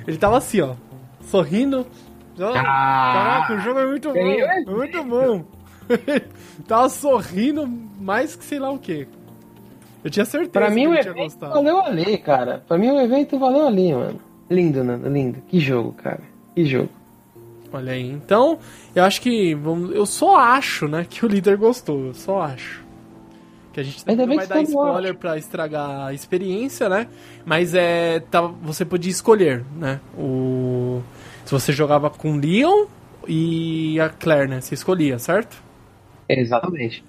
ele tava assim, ó, sorrindo. Ó, Caraca, o jogo é muito bom, é muito bom. (laughs) tava sorrindo mais que sei lá o que. Eu tinha certeza Pra que mim, o ele tinha evento gostado. valeu ali, cara. Pra mim, o evento valeu ali, mano. Lindo, Nando, lindo. Que jogo, cara. Que jogo. Olha aí. Então, eu acho que. Vamos, eu só acho, né, que o líder gostou. Eu só acho. Que a gente não vai dar não spoiler pra estragar a experiência, né? Mas é. Tá, você podia escolher, né? O. Se você jogava com Leon e a Claire, né? Você escolhia, certo? Exatamente.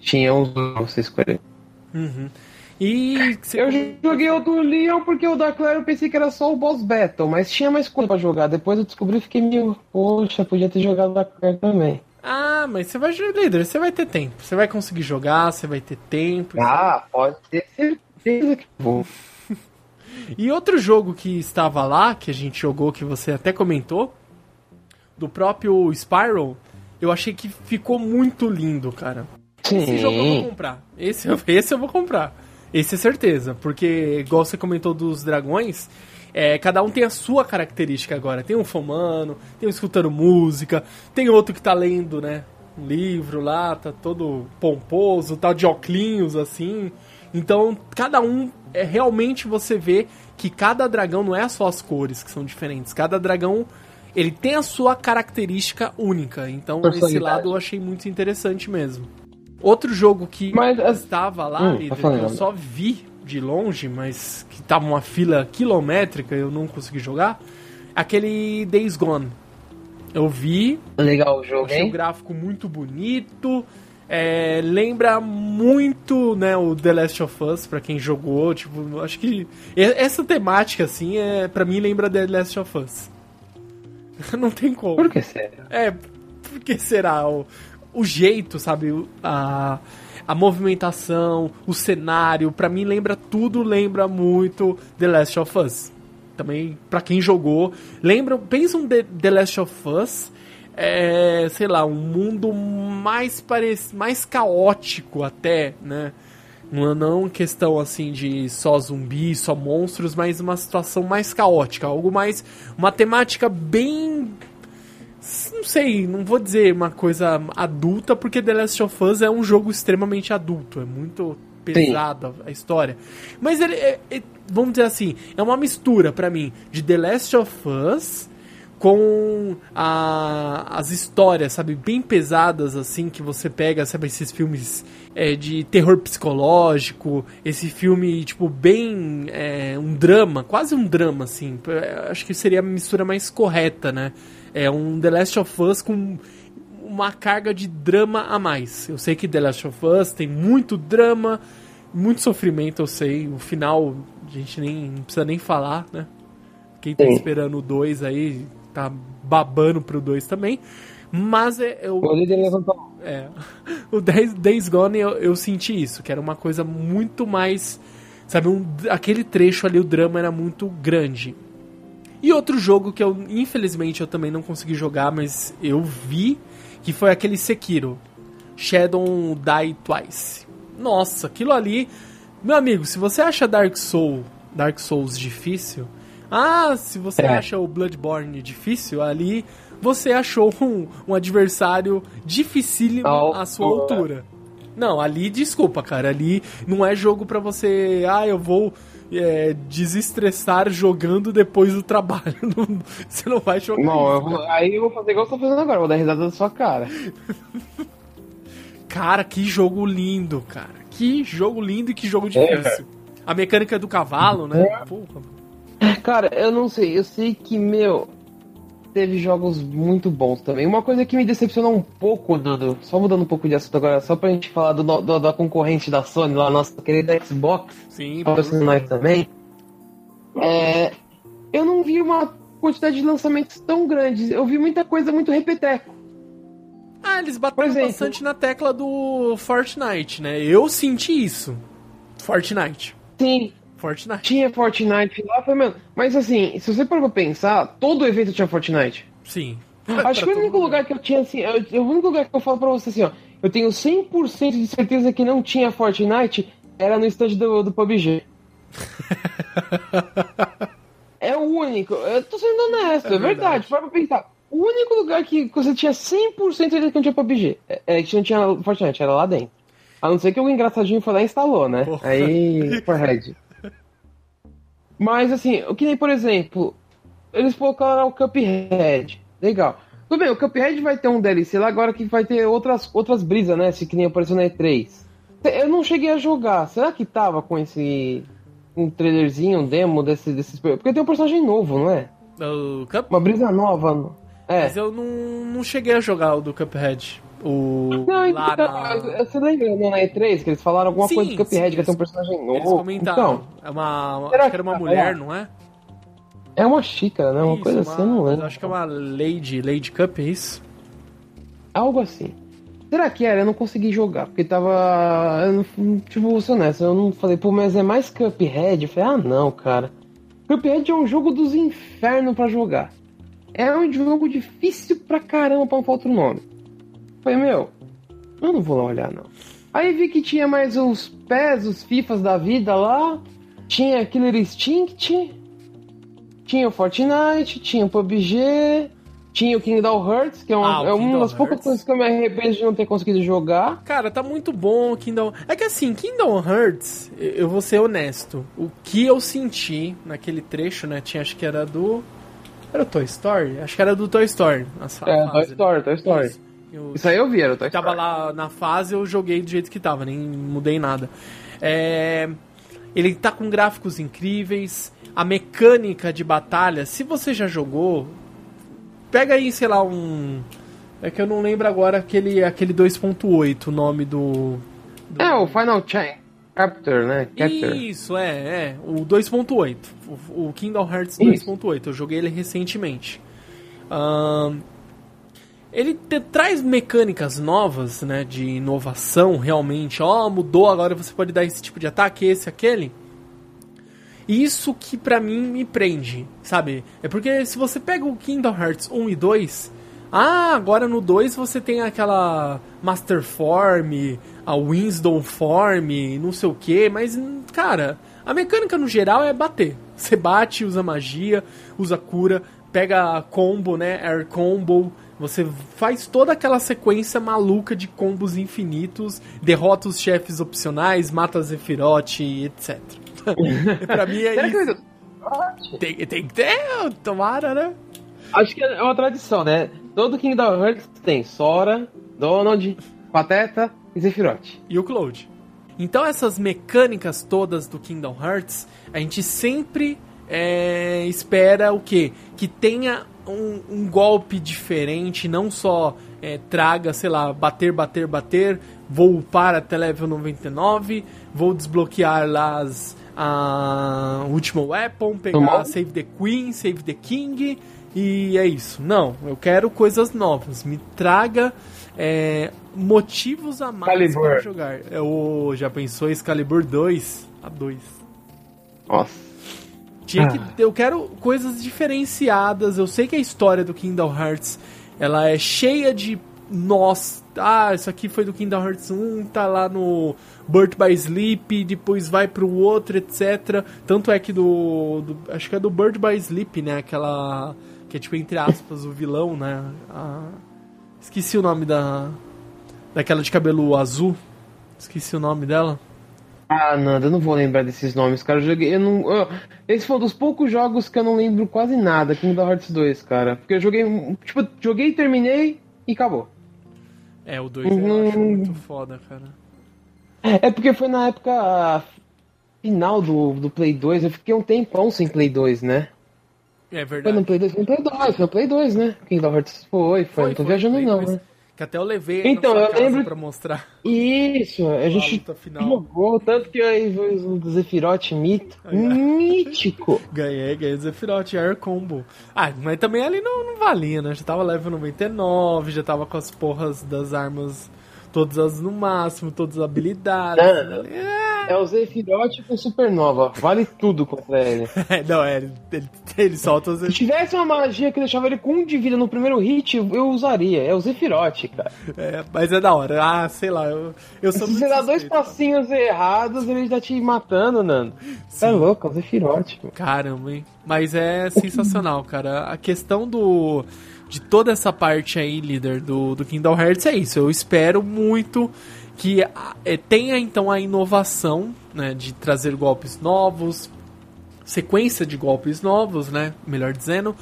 Tinha uns pra você escolher. Uhum. E. você- Eu joguei o do Leon porque o da Claire eu pensei que era só o boss battle, mas tinha mais coisa pra jogar. Depois eu descobri e fiquei meio, poxa, podia ter jogado da Claire também. Ah, mas você vai jogar líder, você vai ter tempo. Você vai conseguir jogar, você vai ter tempo. Ah, pode ter certeza que vou. (laughs) E outro jogo que estava lá, que a gente jogou, que você até comentou, do próprio Spyro, eu achei que ficou muito lindo, cara. Esse jogo eu vou Sim. comprar. Esse, (laughs) esse eu vou comprar. Esse é certeza. Porque, igual você comentou dos dragões, é, cada um tem a sua característica agora. Tem um fumando, tem um escutando música, tem outro que tá lendo, né? Um livro lá, tá todo pomposo, tá de óculos assim. Então, cada um, é realmente você vê que cada dragão não é só as cores que são diferentes. Cada dragão, ele tem a sua característica única. Então, esse lado eu achei muito interessante mesmo. Outro jogo que Mas as- estava lá, Hum, líder, tá eu só vi de longe, mas que tava uma fila quilométrica eu não consegui jogar, aquele Days Gone. Eu vi, Legal o jogo, achei o hein? gráfico muito bonito, é, lembra muito né, o The Last of Us, pra quem jogou, tipo, acho que essa temática, assim, é, pra mim lembra The Last of Us. (laughs) não tem como. Por que sério? É, por que será? O, o jeito, sabe? A, a movimentação, o cenário, pra mim lembra tudo, lembra muito The Last of Us. Também, pra quem jogou, lembra, pensa um The, The Last of Us, é, sei lá, um mundo mais parec mais caótico até, né? Não, não questão assim de só zumbi, só monstros, mas uma situação mais caótica, algo mais. Uma temática bem não sei, não vou dizer uma coisa adulta, porque The Last of Us é um jogo extremamente adulto, é muito pesado a história. Mas ele é, é- vamos dizer assim, é uma mistura pra mim de The Last of Us com a, as histórias, sabe, bem pesadas, assim, que você pega, sabe, esses filmes é, de terror psicológico, esse filme, tipo, bem é, um drama, quase um drama, assim, acho que seria a mistura mais correta, né? É um The Last of Us com uma carga de drama a mais. Eu sei que The Last of Us tem muito drama, muito sofrimento, eu sei. O final, a gente nem não precisa nem falar, né? Quem tá Sim. esperando o 2 aí tá babando pro 2 também. Mas é, eu. É, (laughs) o Days, Days Gone eu, eu senti isso, que era uma coisa muito mais. Sabe, um, aquele trecho ali, o drama era muito grande. E outro jogo que eu, infelizmente, eu também não consegui jogar, mas eu vi, que foi aquele Sekiro. Shadow Die Twice. Nossa, aquilo ali. Meu amigo, se você acha Dark Soul, Dark Souls difícil, ah, se você é. acha o Bloodborne difícil, ali você achou um, um adversário dificílimo oh, à sua altura. Não, ali, desculpa, cara, ali não é jogo para você. Ah, eu vou é, desestressar jogando depois do trabalho. (laughs) Não, você não vai jogar. Não, isso, eu vou, aí eu vou fazer igual eu tô fazendo agora, vou dar risada da sua cara. (laughs) cara, que jogo lindo, cara. Que jogo lindo e que jogo difícil. É, A mecânica do cavalo, né? É. Porra. Cara, eu não sei. Eu sei que, meu, teve jogos muito bons também. Uma coisa que me decepcionou um pouco, Dudu, só mudando um pouco de assunto agora, só pra gente falar do, do da concorrente da Sony, lá, nossa querida Xbox, Sim, nós também. É, eu não vi uma quantidade de lançamentos tão grandes. Eu vi muita coisa muito repeteco. Ah, eles bateram exemplo, bastante na tecla do Fortnite, né? Eu senti isso. Fortnite. Sim, Fortnite. Tinha Fortnite lá, foi mesmo. Mas assim, se você for pra pensar, todo evento tinha Fortnite. Sim. Acho que o único lugar que eu tinha assim, eu, o único lugar que eu falo pra você assim, ó, eu tenho 100% de certeza que não tinha Fortnite era no stand do, do PUBG. (laughs) é o único. Eu tô sendo honesto, é, é verdade. Para pra pensar. O único lugar que você tinha 100% de certeza que não tinha PUBG é, é que não tinha Fortnite, era lá dentro. A não ser que o engraçadinho foi lá e instalou, né? Porra. Aí, (laughs) Red. Mas assim, o que nem, por exemplo, eles colocaram o Cuphead. Legal. Tudo bem, o Cuphead vai ter um DLC lá agora que vai ter outras, outras brisas, né? Se que nem apareceu na E3. Eu não cheguei a jogar. Será que tava com esse. Um trailerzinho, um demo desse, desses. Porque tem um personagem novo, não é? O Cup... Uma brisa nova. É. Mas eu não, não cheguei a jogar o do Cuphead. O. Não, então, na... você lembra na E3 que eles falaram alguma sim, coisa do Cuphead, sim, que tem um personagem novo? Eles comentaram. Então, é uma. Acho que era uma mulher, não é? É uma xícara, né? Uma isso, coisa uma, assim, não lembro. Acho que é uma Lady, Lady Cup, é isso? Algo assim. Será que era? Eu não consegui jogar, porque tava. Eu não, tipo, vou ser honesto, eu não falei, pô, mas é mais Cuphead? Eu falei, ah, não, cara. Cuphead é um jogo dos infernos para jogar. É um jogo difícil pra caramba pra não falar outro nome. Falei, meu, eu não vou lá olhar, não. Aí vi que tinha mais os pés, os FIFAs da vida lá. Tinha Killer Instinct. Tinha o Fortnite, tinha o PUBG. Tinha o Kingdom Hearts, que é uma, ah, é uma das poucas coisas que eu me arrependo de não ter conseguido jogar. Cara, tá muito bom o Kingdom... É que assim, Kingdom Hearts, eu vou ser honesto. O que eu senti naquele trecho, né? Tinha, acho que era do... Era o Toy Story? Acho que era do Toy Story. é, fase, Toy Story, né? Toy Story. Isso. Eu, Isso aí eu vi, era o Toy Tava lá na fase, eu joguei do jeito que tava, nem mudei nada. É, ele tá com gráficos incríveis, a mecânica de batalha, se você já jogou, pega aí, sei lá, um... É que eu não lembro agora aquele, aquele 2.8, o nome do, do... É, o Final Chain. Capture, né? Capture. Isso, é, é. O 2.8. O, o Kingdom Hearts 2.8. Eu joguei ele recentemente. Um, ele te, traz mecânicas novas, né, de inovação realmente. Ó, oh, mudou, agora você pode dar esse tipo de ataque, esse, aquele. Isso que pra mim me prende, sabe? É porque se você pega o Kingdom Hearts 1 e 2, ah, agora no 2 você tem aquela Master Form, a Winston Form, não sei o que, mas, cara, a mecânica no geral é bater. Você bate, usa magia, usa cura, pega combo, né? Air combo você faz toda aquela sequência maluca de combos infinitos, derrota os chefes opcionais, mata Zephyroth, etc. (laughs) pra mim é isso. Tem, tem que ter, tomara, né? Acho que é uma tradição, né? Todo Kingdom Hearts tem Sora, Donald, Pateta e Sephiroth. E o Cloud. Então essas mecânicas todas do Kingdom Hearts, a gente sempre é, espera o quê? Que tenha um, um golpe diferente, não só é, traga, sei lá, bater, bater, bater, vou upar até level 99, vou desbloquear lá as, a última weapon, pegar Tomou? Save the Queen, Save the King e é isso. Não, eu quero coisas novas. Me traga é, motivos a mais Excalibur. para jogar. Eu já pensou Excalibur 2 a 2. Nossa. Tinha Ah. que, eu quero coisas diferenciadas. Eu sei que a história do Kingdom Hearts ela é cheia de nós. Ah, isso aqui foi do Kingdom Hearts 1, tá lá no Birth by Sleep, depois vai pro outro, etc. Tanto é que do, do- acho que é do Birth by Sleep, né? Aquela que é tipo entre aspas o vilão, né? A- esqueci o nome da daquela de cabelo azul. Esqueci o nome dela. Ah, Nanda, eu não vou lembrar desses nomes, cara. Eu joguei. Eu não, eu- esse foi um dos poucos jogos que eu não lembro quase nada, Kingdom Hearts 2, cara. Porque eu joguei. Tipo, joguei, terminei e acabou. É, o 2 eu acho Uhum. muito foda, cara. É porque foi na época final do, do Play 2. Eu fiquei um tempão sem Play 2, né? É Foi verdade. no Play 2, foi no Play 2, foi no Play 2, né? Kingdom Hearts foi, foi. não tô viajando, Play não, né? Que até eu levei Então, eu casa lembro- pra mostrar Isso, a gente final. jogou, tanto que aí foi o Zephyroth mito. (laughs) Ó. Mítico! Ganhei, ganhei o Sephiroth Air Combo. Ah, mas também ali não, não valia, né? Já tava level 99, já tava com as porras das armas todas as no máximo, todas as habilidades. Não. É, É o Zephyroth com Supernova. Vale tudo contra ele. (laughs) não, é, ele, ele, ele solta os... Se tivesse uma magia que deixava ele com um de vida no primeiro hit, eu usaria. É o Zephyroth, cara. É, mas é da hora. Ah, sei lá, eu, eu sou Se você dá dois passinhos errados, ele tá te matando, Nando. É Sim. louco, é o Zephyroth. pô. Caramba, hein? Mas é sensacional, cara. A questão do. De toda essa parte aí, líder, do, do Kingdom Hearts é isso. Eu espero muito que é, tenha então a inovação, né? De trazer golpes novos, sequência de golpes novos, né? Melhor dizendo.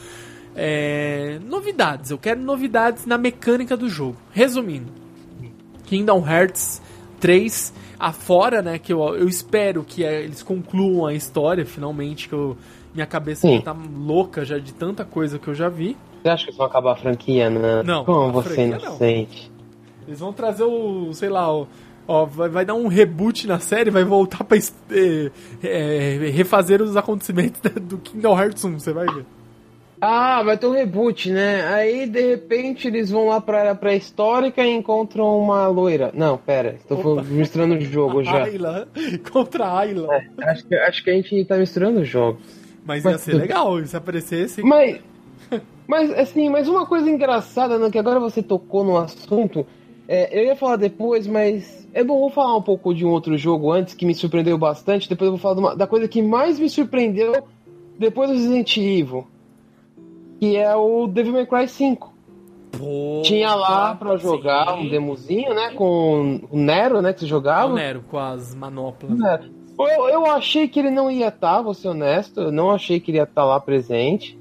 É, novidades. Eu quero novidades na mecânica do jogo. Resumindo, Kingdom Hearts 3 afora, né, que eu, eu espero que eh, eles concluam a história finalmente, que eu, minha cabeça Sim. já tá louca já de tanta coisa que eu já vi. Você acha que eles vão acabar a franquia, Nando? Não, Como você é franquia não. inocente. Eles vão trazer o, sei lá, o, ó, vai, vai dar um reboot na série, vai voltar pra eh, eh, refazer os acontecimentos (laughs) do Kingdom Hearts 1, você vai ver. Ah, vai ter um reboot, né? Aí, de repente, eles vão lá pra área pré-histórica e encontram uma loira. Não, pera, estou Opa. misturando o jogo (laughs) já. Ayla contra a Ayla. Acho que, acho que a gente tá misturando os jogos. Mas Mas ia ser tudo- legal se aparecesse. Mas, mas assim, mas uma coisa engraçada, né, que agora você tocou no assunto, é, eu ia falar depois, mas é bom, vou falar um pouco de um outro jogo antes que me surpreendeu bastante, depois eu vou falar uma- da coisa que mais me surpreendeu depois do Resident Evil, que é o Devil May Cry 5. Pô, Tinha lá pra jogar sim. um demozinho, né, com o Nero, né, que você jogava. O Nero com as manoplas. É. Eu, eu achei que ele não ia estar, vou ser honesto. Eu não achei que ele ia estar lá presente.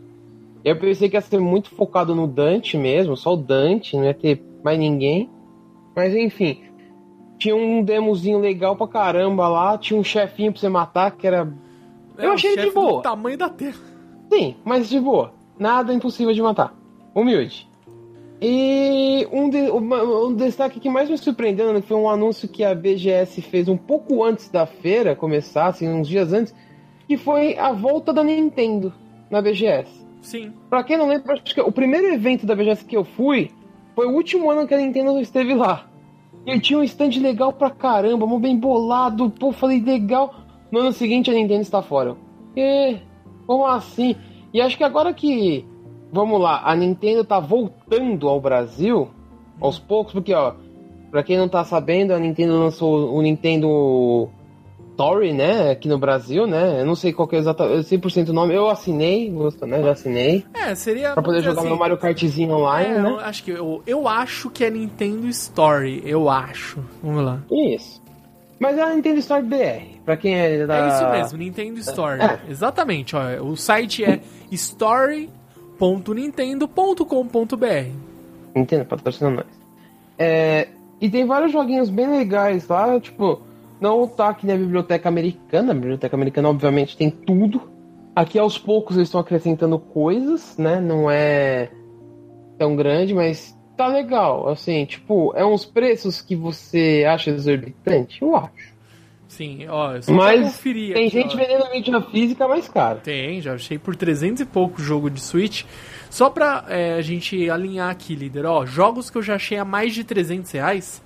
Eu pensei que ia ser muito focado no Dante mesmo, só o Dante, não ia ter mais ninguém. Mas enfim, tinha um demozinho legal pra caramba lá, tinha um chefinho pra você matar que era. É, Eu achei ele de chefe do boa. tamanho da Terra. Sim, mas de boa. Nada impossível de matar. Humilde. E um, de- um destaque que mais me surpreendeu né, foi um anúncio que a BGS fez um pouco antes da feira começar, assim, uns dias antes, que foi a volta da Nintendo na BGS. Sim. Pra quem não lembra, acho que o primeiro evento da BGS que eu fui foi o último ano que a Nintendo esteve lá. E tinha um stand legal pra caramba, mó bem bolado, pô, falei legal. No ano seguinte a Nintendo está fora. E como assim? E acho que agora que, vamos lá, a Nintendo tá voltando ao Brasil, aos poucos, porque ó, pra quem não tá sabendo, a Nintendo lançou o Nintendo Story, né, aqui no Brasil, né? Eu não sei qual que é exatamente, 100% o nome. Eu assinei, gosto, né? Já assinei. É, seria. Pra poder jogar assim, meu Mario Kartzinho online, é, eu né? acho que eu, eu acho que é Nintendo Story. Eu acho. Vamos lá. Isso. Mas é a Nintendo Store BR, pra quem é da... É isso mesmo, Nintendo Store. É. Exatamente, ó. O site é story.nintendo.br. store.nintendo.com.br. Nintendo patrocina nós. É, e tem vários joguinhos bem legais lá, tipo, não tá aqui na biblioteca americana. A biblioteca americana, obviamente, tem tudo. Aqui aos poucos eles estão acrescentando coisas, né? Não é tão grande, mas tá legal. Assim, tipo, é uns preços que você acha exorbitante? Eu acho. Sim, ó, só Mas conferir tem aqui, gente ó. vendendo mídia física mais cara. Tem, já achei por 300 e pouco jogo de Switch. Só pra é, a gente alinhar aqui, líder, ó, jogos que eu já achei a mais de 300 reais.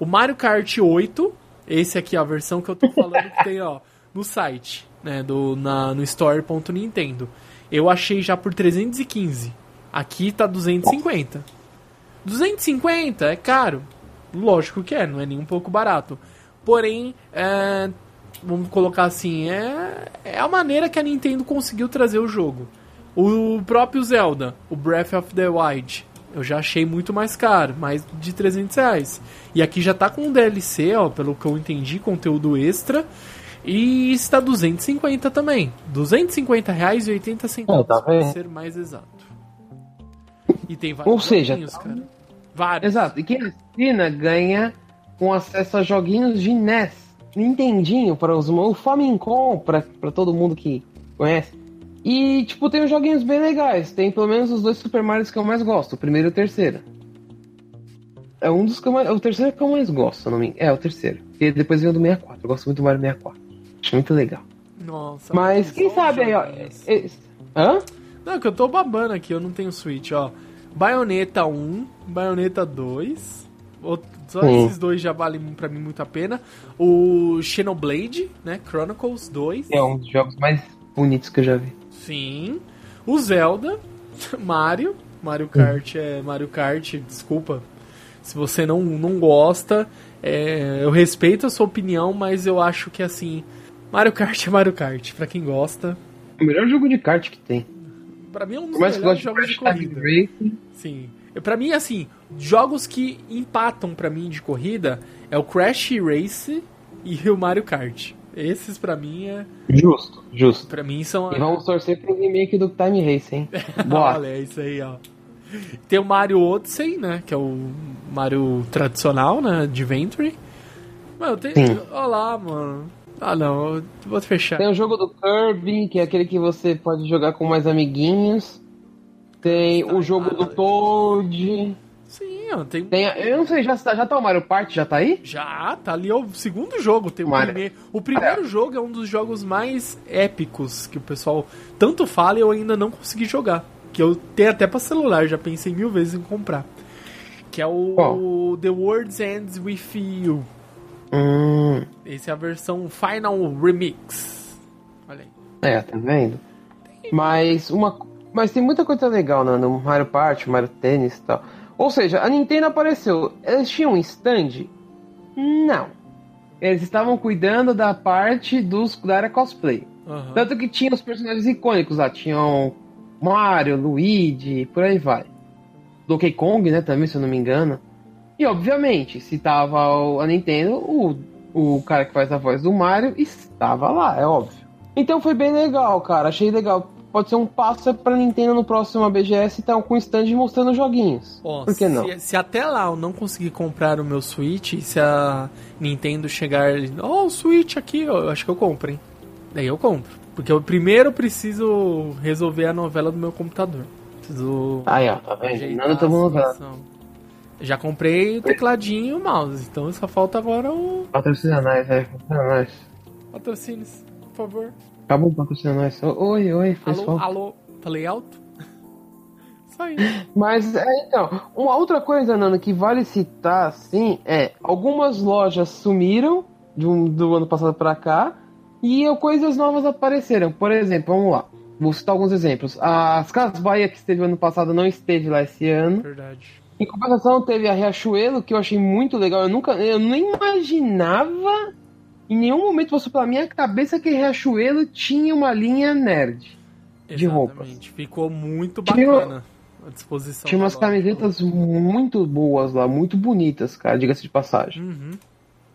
O Mario Kart 8, esse aqui é a versão que eu tô falando que tem, ó, no site, né, do, na, no store.nintendo. Eu achei já por 315. Aqui tá 250. 250 é caro. Lógico que é, não é nem um pouco barato. Porém, é, vamos colocar assim, é, é a maneira que a Nintendo conseguiu trazer o jogo. O próprio Zelda, o Breath of the Wild, eu já achei muito mais caro, mais de 300 reais. E aqui já tá com um DLC, ó, pelo que eu entendi, conteúdo extra. E está 250 também. 250 reais e 80 centavos, É, tá para ser mais exato. E tem vários Ou seja, joguinhos, tá- cara. Vários. Exato. E quem assina ganha com acesso a joguinhos de NES. Nintendinho para os o Famicom para para todo mundo que conhece. E tipo tem uns joguinhos bem legais. Tem pelo menos os dois Super Marios que eu mais gosto, o primeiro e o terceiro. É um dos que eu mais, o terceiro que eu mais gosto, não me engano. É o terceiro. E depois vem o do 64. Eu gosto muito do Mario 64. Acho muito legal. Nossa. Mas quem sabe aí, ó. é- é- Hã? Não, é que eu tô babando aqui, eu não tenho Switch, ó. Bayonetta 1, Bayonetta 2. outro- Só esses dois já valem pra mim muito a pena. O Xenoblade, né? Chronicles 2. É um dos jogos mais bonitos que eu já vi. Sim. O Zelda, (laughs) Mario. Mario Kart é Mario Kart, desculpa. Se você não, não gosta, é, eu respeito a sua opinião, mas eu acho que assim. Mario Kart (laughs) é Mario Kart, pra quem gosta. O melhor jogo de kart que tem. Pra mim é um dos melhores jogos de corrida. Racing. Sim. Pra mim, assim, jogos que empatam pra mim de corrida é o Crash Race e o Mario Kart. Esses pra mim é. Justo, justo. Pra mim são. E vamos torcer pro remake do Time Race, hein? (laughs) Boa. Olha, é isso aí, ó. Tem o Mario Odyssey, né? Que é o Mario tradicional, né? Adventure. Mano, tem. Sim. Olha lá, mano. Ah, não. eu Vou fechar. Tem o jogo do Kirby, que é aquele que você pode jogar com mais amiguinhos. Tem o jogo do Toad. Sim, ó. Tem. Tem, eu não sei, já, tá- já tá o Mario Party? Já tá aí? Já, tá ali é o segundo jogo. Tem o, Mario. primeiro, o primeiro jogo é um dos jogos mais épicos que o pessoal tanto fala e eu ainda não consegui jogar. Que eu tenho até pra celular, já pensei mil vezes em comprar. Que é o Qual? The World Ends With You. Hum, Essa é a versão Final Remix. Olha aí. é, tá vendo? Mas uma, mas tem muita coisa legal né, no Mario Party, Mario Tennis e tal. Ou seja, a Nintendo apareceu. Eles tinham um stand? Não. Eles estavam cuidando da parte dos da área cosplay. Aham. Tanto que tinha os personagens icônicos lá, tinham Mario, Luigi, por aí vai. Donkey Kong, né, também, se eu não me engano. E obviamente, se tava a Nintendo, o, o cara que faz a voz do Mario estava lá, é óbvio. Então foi bem legal, cara, achei legal. Pode ser um passo pra Nintendo no próximo BGS estar com o stand mostrando joguinhos. Ó, Por que não? Se, se até lá eu não conseguir comprar o meu Switch, se a Nintendo chegar, ó, o Switch aqui, eu acho que eu compro, hein? Daí eu compro. Porque eu primeiro preciso resolver a novela do meu computador. Preciso Aí, ó, tá vendo? ajeitar Nada a tamo no situação. Já comprei o tecladinho e o mouse, então só falta agora o Patrocina nós, é, patrocina nós. patrocínios, por favor. Acabou patrocina nós. Oi, oi, Alô, pessoal. alô, falei alto? (laughs) Só isso. Mas, é, então, uma outra coisa, Nando, que vale citar, assim, é algumas lojas sumiram de um- do ano passado pra cá e coisas novas apareceram. Por exemplo, vamos lá, vou citar alguns exemplos. As Casas Bahia, que esteve ano passado, não esteve lá esse ano. Verdade. Em compensação, teve a Riachuelo, que eu achei muito legal. Eu nunca, eu nem imaginava, em nenhum momento passou pela minha cabeça que Riachuelo tinha uma linha nerd. De roupas. Exatamente. Ficou muito Tinha- bacana a disposição. Tinha umas loja. camisetas muito boas lá, muito bonitas, cara, diga-se de passagem. Uhum.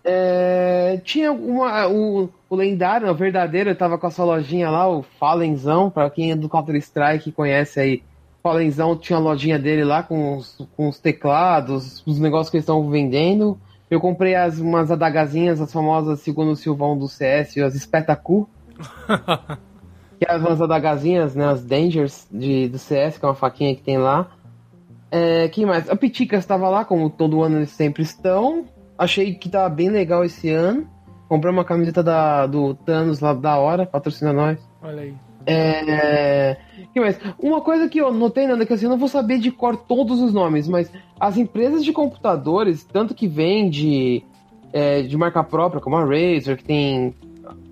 É, tinha uma, o, o lendário, o verdadeiro, tava com a sua lojinha lá, o Fallenzão, pra quem é do Counter-Strike conhece aí, Falenzão tinha a lojinha dele lá com os, com os teclados, os negócios que eles estão vendendo. Eu comprei as, umas adagazinhas, as famosas, segundo o Silvão do CS, as Espetacu. (laughs) que é umas adagazinhas, né? As Dangers de, do CS, que é uma faquinha que tem lá. É, que mais? A Piticas estava lá, como todo ano eles sempre estão. Achei que tava bem legal esse ano. Comprei uma camiseta da, do Thanos lá da hora, patrocina nós. Olha aí. É. que mais? Uma coisa que eu notei, Nanda, que assim, eu não vou saber de cor todos os nomes, mas as empresas de computadores, tanto que vende é, de marca própria, como a Razer, que tem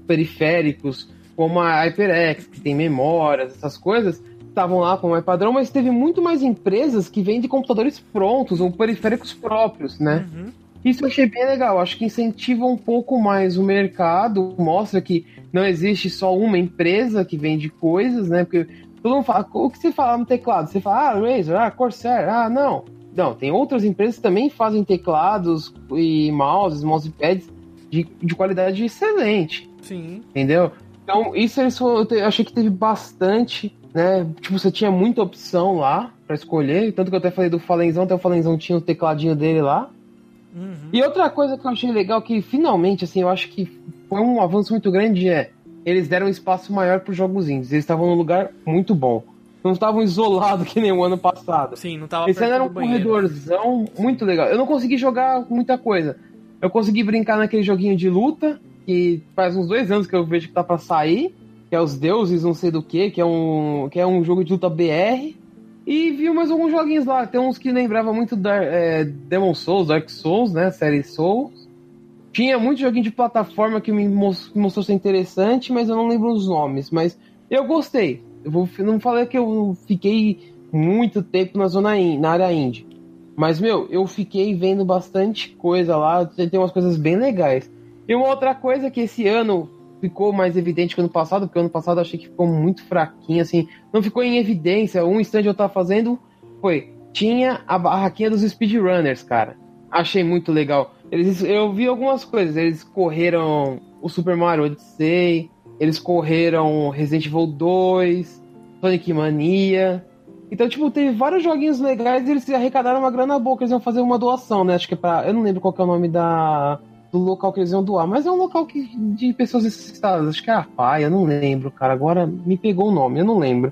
periféricos, como a HyperX, que tem memórias, essas coisas, estavam lá como é padrão, mas teve muito mais empresas que vendem computadores prontos ou periféricos próprios, né? Uhum. Isso eu achei bem legal. Acho que incentiva um pouco mais o mercado, mostra que não existe só uma empresa que vende coisas, né? Porque todo mundo fala, o que você fala no teclado? Você fala, ah, Razer, ah, Corsair, ah, não. Não, tem outras empresas que também fazem teclados e mouses, mousepads de, de qualidade excelente. Sim. Entendeu? Então, isso eu achei que teve bastante, né? Tipo, você tinha muita opção lá para escolher. Tanto que eu até falei do Falenzão, até o Falenzão tinha o tecladinho dele lá. Uhum. E outra coisa que eu achei legal, que finalmente, assim, eu acho que foi um avanço muito grande, é eles deram um espaço maior para os jogos indies. Eles estavam num lugar muito bom. Não estavam isolados (laughs) que nem o ano passado. Sim, não tava Esse ano era um banheiro. corredorzão muito legal. Eu não consegui jogar muita coisa. Eu consegui brincar naquele joguinho de luta, que faz uns dois anos que eu vejo que tá para sair, que é os deuses não sei do que, que é um que é um jogo de luta BR. E vi mais alguns joguinhos lá. Tem uns que lembrava muito da é, Demon Souls, Dark Souls, né? Série Souls. Tinha muito joguinho de plataforma que me mostrou ser interessante, mas eu não lembro os nomes. Mas eu gostei. Eu vou, não falei que eu fiquei muito tempo na zona in, na área indie. Mas, meu, eu fiquei vendo bastante coisa lá. Tem umas coisas bem legais. E uma outra coisa que esse ano ficou mais evidente que ano passado, porque ano passado eu achei que ficou muito fraquinho, assim, não ficou em evidência. Um stand eu tava fazendo foi, tinha a barraquinha dos speedrunners, cara. Achei muito legal. Eles, eu vi algumas coisas, eles correram o Super Mario Odyssey, eles correram Resident Evil 2, Sonic Mania. Então, tipo, teve vários joguinhos legais e eles arrecadaram uma grana boa, que eles iam fazer uma doação, né? Acho que é pra. Eu não lembro qual é o nome da do local que eles iam doar, mas é um local que, de pessoas necessitadas, acho que é a PAI, não lembro, cara, agora me pegou o nome, eu não lembro.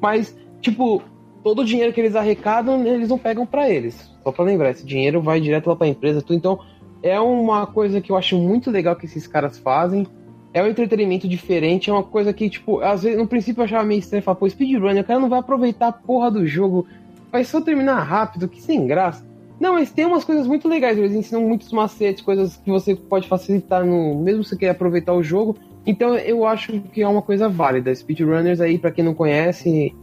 Mas, tipo, todo o dinheiro que eles arrecadam, eles não pegam para eles. Só pra lembrar, esse dinheiro vai direto lá pra empresa, tudo. Então, é uma coisa que eu acho muito legal que esses caras fazem. É um entretenimento diferente, é uma coisa que, tipo, às vezes, no princípio eu achava meio estranho, falar, pô, speedrun, o cara não vai aproveitar a porra do jogo, vai só terminar rápido, que sem graça. Não, mas tem umas coisas muito legais. Eles ensinam muitos macetes, coisas que você pode facilitar no. Mesmo se você quer aproveitar o jogo. Então eu acho que é uma coisa válida. Speedrunners aí, para quem não conhece,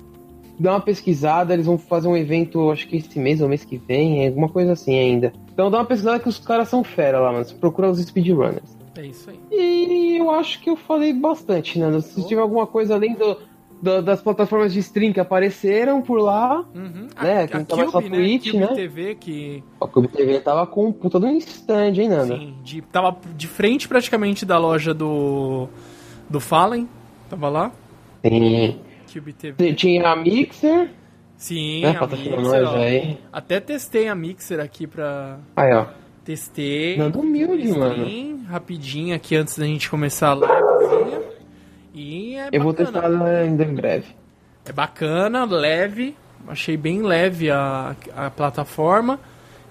dá uma pesquisada. Eles vão fazer um evento, acho que esse mês ou mês que vem, alguma coisa assim ainda. Então dá uma pesquisada que os caras são fera lá, mas procura os speedrunners. É isso aí. E eu acho que eu falei bastante, né? Se tiver alguma coisa além do, do, das plataformas de stream que apareceram por lá, Uhum. né? A, Que a tava só Cube, né? Twitch, Cube né? TV, que A Cube TV tava com um puta do stand, hein, Nanda? sim, de, tava de frente praticamente da loja do do Fallen. Tava lá. Sim. Cube TV. Tinha a Mixer, Sim, né? a Mixer, nós ó. aí. Até testei a Mixer aqui pra. Aí, ó. Testei. Nando humilde, Stream, mano. Rapidinho aqui antes da gente começar a livezinha. E é Eu vou bacana. testar ela ainda em breve. É bacana, leve. Achei bem leve a, a plataforma.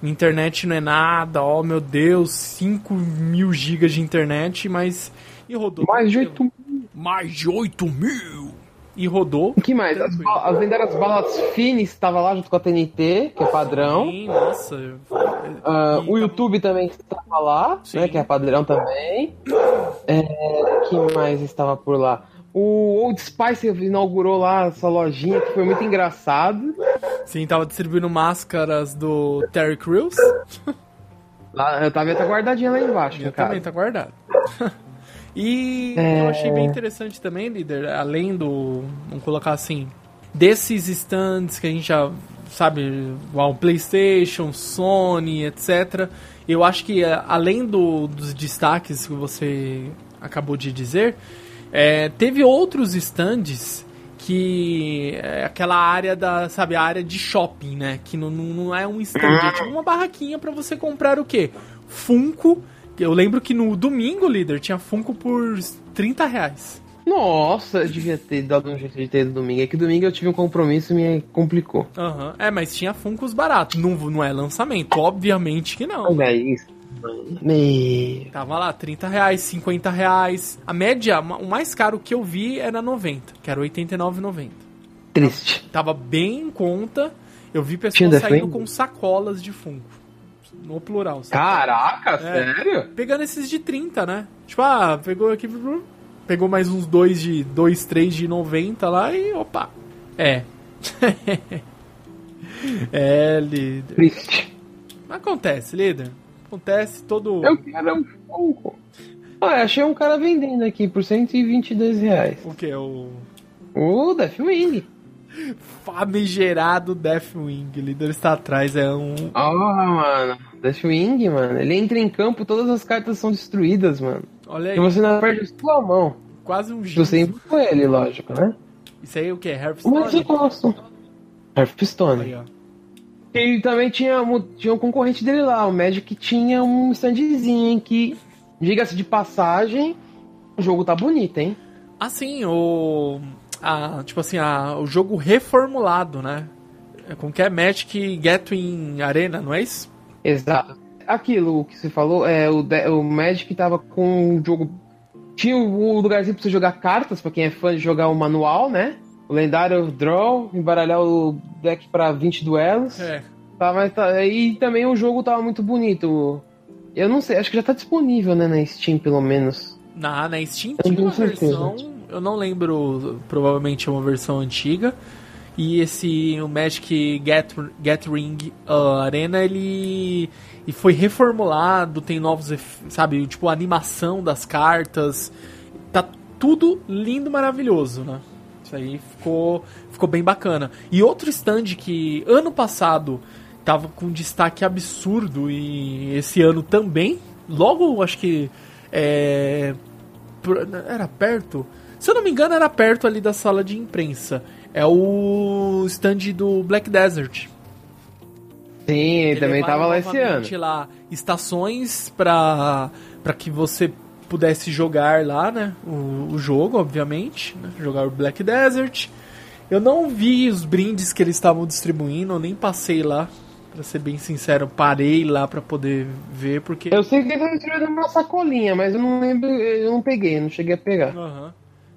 Internet não é nada, ó meu Deus, 5 mil gigas de internet, mas. E rodou. Mais de tranquilo. 8 Mais de 8 mil! E rodou. O que mais? As, as lendárias balas Finis estava lá junto com a TNT, que é padrão. Sim, nossa. E o tá- YouTube também estava lá, né? Que é padrão também. É, que mais estava por lá? O Old Spice inaugurou lá essa lojinha que foi muito engraçado. Sim, tava distribuindo máscaras do Terry Crews. Lá, eu tava até guardadinha lá embaixo, Eu caso. também, tá guardado. (laughs) e É. eu achei bem interessante também, líder, além do. Vamos colocar assim. Desses stands que a gente já sabe, o PlayStation, Sony, etc. Eu acho que eh, além do- dos destaques que você acabou de dizer, eh, teve outros stands que é aquela área da, sabe, a área de shopping, né? Que não, não é um stand, é tipo uma barraquinha para você comprar o quê? Funko. Eu lembro que no domingo, líder, tinha Funko por 30 reais. Nossa, eu devia ter dado um jeito de ter domingo. É que domingo eu tive um compromisso e me complicou. Aham. Uhum. É, mas tinha Funkos baratos. Não, não é lançamento, obviamente que não. Olha isso. Me... Tava lá, 30 reais, 50 reais. A média, o mais caro que eu vi era 90, que era 89,90. Triste. Tava bem em conta. Eu vi pessoas saindo com sacolas de Funko. No plural. Sabe? Caraca, é, sério? Pegando esses de 30, né? Tipo, ah, pegou aqui. Pegou mais uns dois de. dois, três de 90 lá e. opa! É. (laughs) é, líder. Triste. Acontece, líder. Acontece todo. Eu quero um Funko. Ah, achei um cara vendendo aqui por 122 reais. O que? O. O Deathwing. Famigerado Deathwing. O líder está atrás, é um. Ah, oh, mano. Deathwing, mano. Ele entra em campo, todas as cartas são destruídas, mano. Olha aí. E você não perde sua mão. Quase um giro. Você empurrou ele, lógico, né? Isso aí é o que? Hearthstone? Mas eu gosto. Hearthstone. Aí, ó. E também tinha, tinha um concorrente dele lá, o Magic tinha um standzinho que, diga-se de passagem, o jogo tá bonito, hein? Assim, o. A, tipo assim, a, o jogo reformulado, né? É com que é Magic Gateway Arena, não é isso? Exato. Aquilo que você falou, é, o, o Magic tava com o jogo. Tinha o lugarzinho pra você jogar cartas, pra quem é fã de jogar o manual, né? O lendário Draw, embaralhar o deck para 20 duelos. É. Tá, mas tá, e também o jogo tava muito bonito. Eu não sei, acho que já tá disponível, né, na Steam, pelo menos. Na, na Steam tinha uma versão, eu não lembro, provavelmente é uma versão antiga. E esse, o Magic Gathering uh, Arena, ele, ele foi reformulado, tem novos, sabe, tipo, a animação das cartas. Tá tudo lindo, maravilhoso, né? Isso aí ficou, ficou bem bacana. E outro stand que ano passado tava com destaque absurdo e esse ano também, logo acho que é, era perto, se eu não me engano era perto ali da sala de imprensa. É o stand do Black Desert. Sim, ele também tava lá esse ano. lá estações para para que você pudesse jogar lá, né? O, o jogo, obviamente. Né, jogar o Black Desert. Eu não vi os brindes que eles estavam distribuindo, eu nem passei lá. Pra ser bem sincero, parei lá pra poder ver, porque. Eu sei que eles distribuindo uma sacolinha, mas eu não lembro, eu não peguei, não cheguei a pegar. Uhum.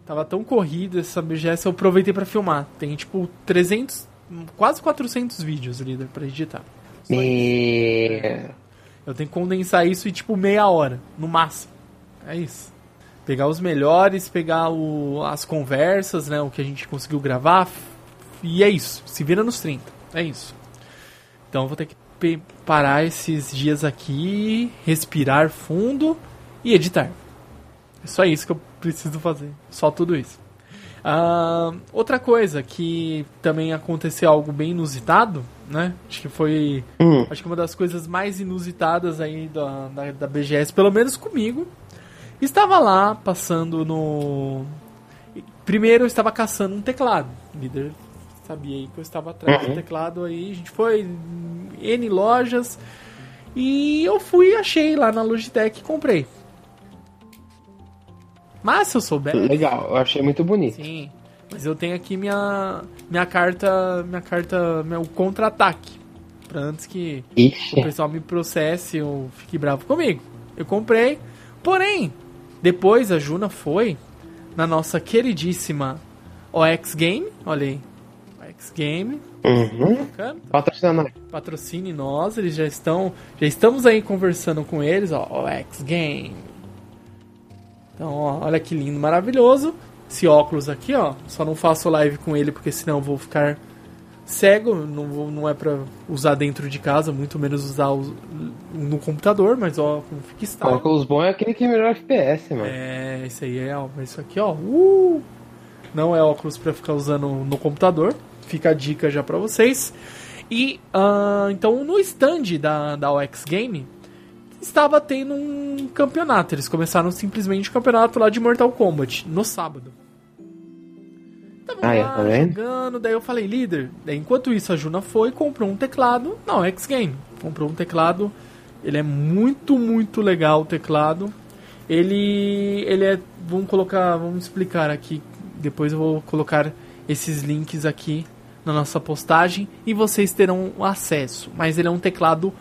Tava tão corrido essa BGS, eu aproveitei para filmar. Tem tipo 300, quase 400 vídeos ali pra editar. Me... É. Eu tenho que condensar isso em tipo meia hora, no máximo. É isso. Pegar os melhores, pegar o, as conversas, né? O que a gente conseguiu gravar. E é isso. Se vira nos 30. É isso. Então eu vou ter que parar esses dias aqui, respirar fundo e editar. É só isso que eu preciso fazer. Só tudo isso. Uh, outra coisa que também aconteceu algo bem inusitado, né? Acho que foi. Hum. Acho que uma das coisas mais inusitadas aí da, da, da BGS, pelo menos comigo, Estava lá, passando no. Primeiro eu estava caçando um teclado. O líder sabia aí que eu estava atrás uhum. do teclado aí. A gente foi em N lojas. E eu fui e achei lá na Logitech e comprei. Mas se eu souber. Legal, eu achei muito bonito. Sim. Mas eu tenho aqui minha, minha carta. Minha carta. Meu contra-ataque. Pra antes que Ixi. o pessoal me processe ou fique bravo comigo. Eu comprei. Porém, depois a Juna foi na nossa queridíssima OX Game, olha aí. OX Game. Uhum. Patrocina Patrocine nós, eles já estão. Já estamos aí conversando com eles, ó. OX Game. Então, ó, olha que lindo, maravilhoso. Esse óculos aqui, ó. Só não faço live com ele porque senão eu vou ficar cego, não, vou, não é para usar dentro de casa, muito menos usar o, no computador, mas ó, como fica estável. Óculos bom é aquele que é melhor FPS, mano. É, isso aí é, ó, isso aqui, ó, uh, não é óculos para ficar usando no computador, fica a dica já para vocês. E, uh, então, no stand da, da OX Game, estava tendo um campeonato, eles começaram simplesmente o um campeonato lá de Mortal Kombat, no sábado. Tava Ah, é, lá tá jogando, daí eu falei, líder. Daí, enquanto isso, a Juna foi e comprou um teclado. Não, X Game. Comprou um teclado. Ele é muito, muito legal o teclado. Ele. Ele é. Vamos colocar. Vamos explicar aqui. Depois eu vou colocar esses links aqui na nossa postagem e vocês terão acesso. Mas ele é um teclado.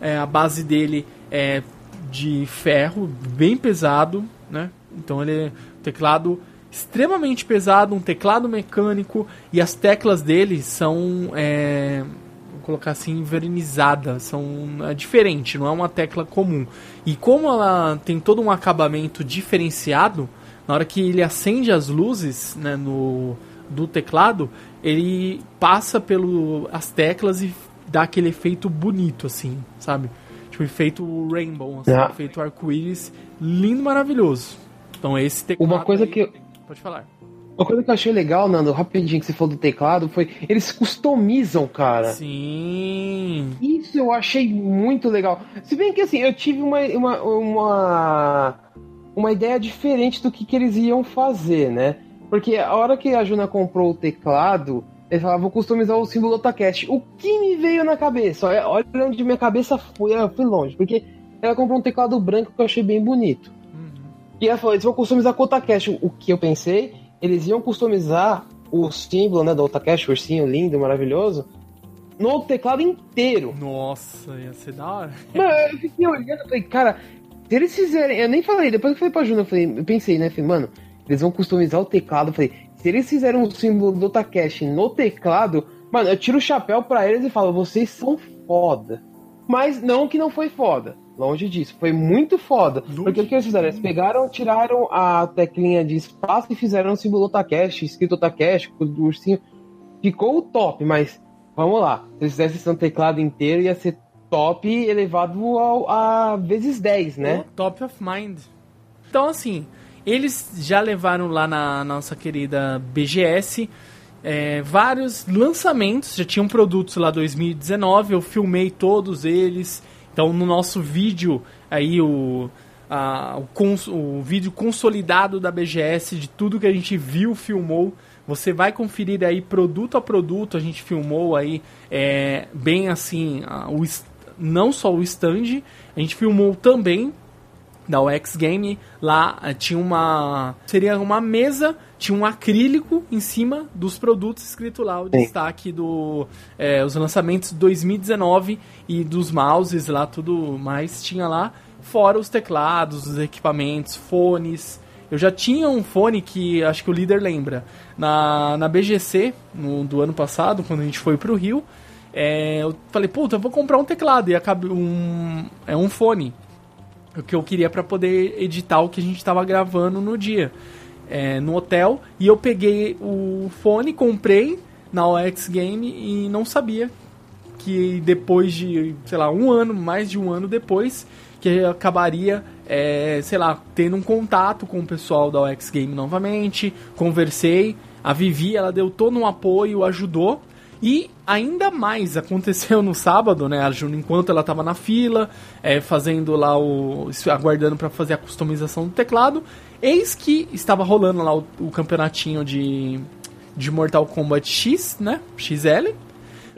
é, a base dele é de ferro, bem pesado, né? Então ele é um teclado extremamente pesado, um teclado mecânico e as teclas dele são, é, vou colocar assim, vernizadas, são é diferente, não é uma tecla comum. E como ela tem todo um acabamento diferenciado, na hora que ele acende as luzes né, no, do teclado, ele passa pelas teclas e dá aquele efeito bonito, assim, sabe? Tipo, efeito rainbow, assim, Ah. efeito arco-íris, lindo, maravilhoso. Então esse teclado Uma coisa aí- que Pode falar. Uma coisa que eu achei legal, Nando, rapidinho que você falou do teclado, foi eles customizam, cara. Sim. Isso eu achei muito legal. Se bem que assim, eu tive uma, uma, uma, uma ideia diferente do que, que eles iam fazer, né? Porque a hora que a Juna comprou o teclado, eles falavam, vou customizar o símbolo Otacast. O que me veio na cabeça? Olha, onde minha cabeça foi, eu fui longe. Porque ela comprou um teclado branco que eu achei bem bonito. Uhum. E ela falou, eles vão customizar com o Otacast. O que eu pensei, eles iam customizar o símbolo né, do Otacast, o ursinho lindo, maravilhoso, no teclado inteiro. Nossa, ia ser da hora. (laughs) Mano, eu fiquei olhando falei, cara, se eles fizerem. Eu nem falei, depois que eu falei pra Juna, eu, falei, eu pensei, né? Falei, mano, eles vão customizar o teclado. Eu falei, se eles fizerem um símbolo do Takeshi no teclado, mano, eu tiro o chapéu pra eles e falo, vocês são foda. Mas não que não foi foda. Longe disso, foi muito foda. Longe Porque o que eles fizeram? Eles pegaram, tiraram a teclinha de espaço e fizeram um símbolo Takeshi, escrito Takeshi, o ursinho. Ficou o top, mas vamos lá. Se eles fizessem esse teclado inteiro, ia ser top elevado ao, a vezes 10, né? O Top of Mind. Então, assim, eles já levaram lá na nossa querida BGS é, vários lançamentos, já tinham produtos lá 2019, eu filmei todos eles. Então, no nosso vídeo, aí o, a- o, cons- o vídeo consolidado da BGS, de tudo que a gente viu, filmou. Você vai conferir aí produto a produto, a gente filmou aí é, bem assim, a- o, não só o stand, a gente filmou também da UX Game, lá eh, tinha uma. Seria uma mesa, tinha um acrílico em cima dos produtos escrito lá, o destaque do. eh, os lançamentos de 2019 e dos mouses lá, tudo mais tinha lá, fora os teclados, os equipamentos, fones. Eu já tinha um fone que acho que o líder lembra. Na, na BGC, no, do ano passado, quando a gente foi pro Rio, eh, eu falei, puta, eu vou comprar um teclado e acabei um. É um fone o que eu queria para poder editar o que a gente estava gravando no dia é, no hotel. E eu peguei o fone comprei na OX Game e não sabia que depois de sei lá um ano mais de um ano depois que acabaria é, sei lá tendo um contato com o pessoal da OX Game novamente. Conversei a Vivi ela deu todo um apoio ajudou e ainda mais aconteceu no sábado, né? A Juna, enquanto ela tava na fila, é, fazendo lá o. aguardando para fazer a customização do teclado, eis que estava rolando lá o, o campeonatinho de, de Mortal Kombat X, né? XL.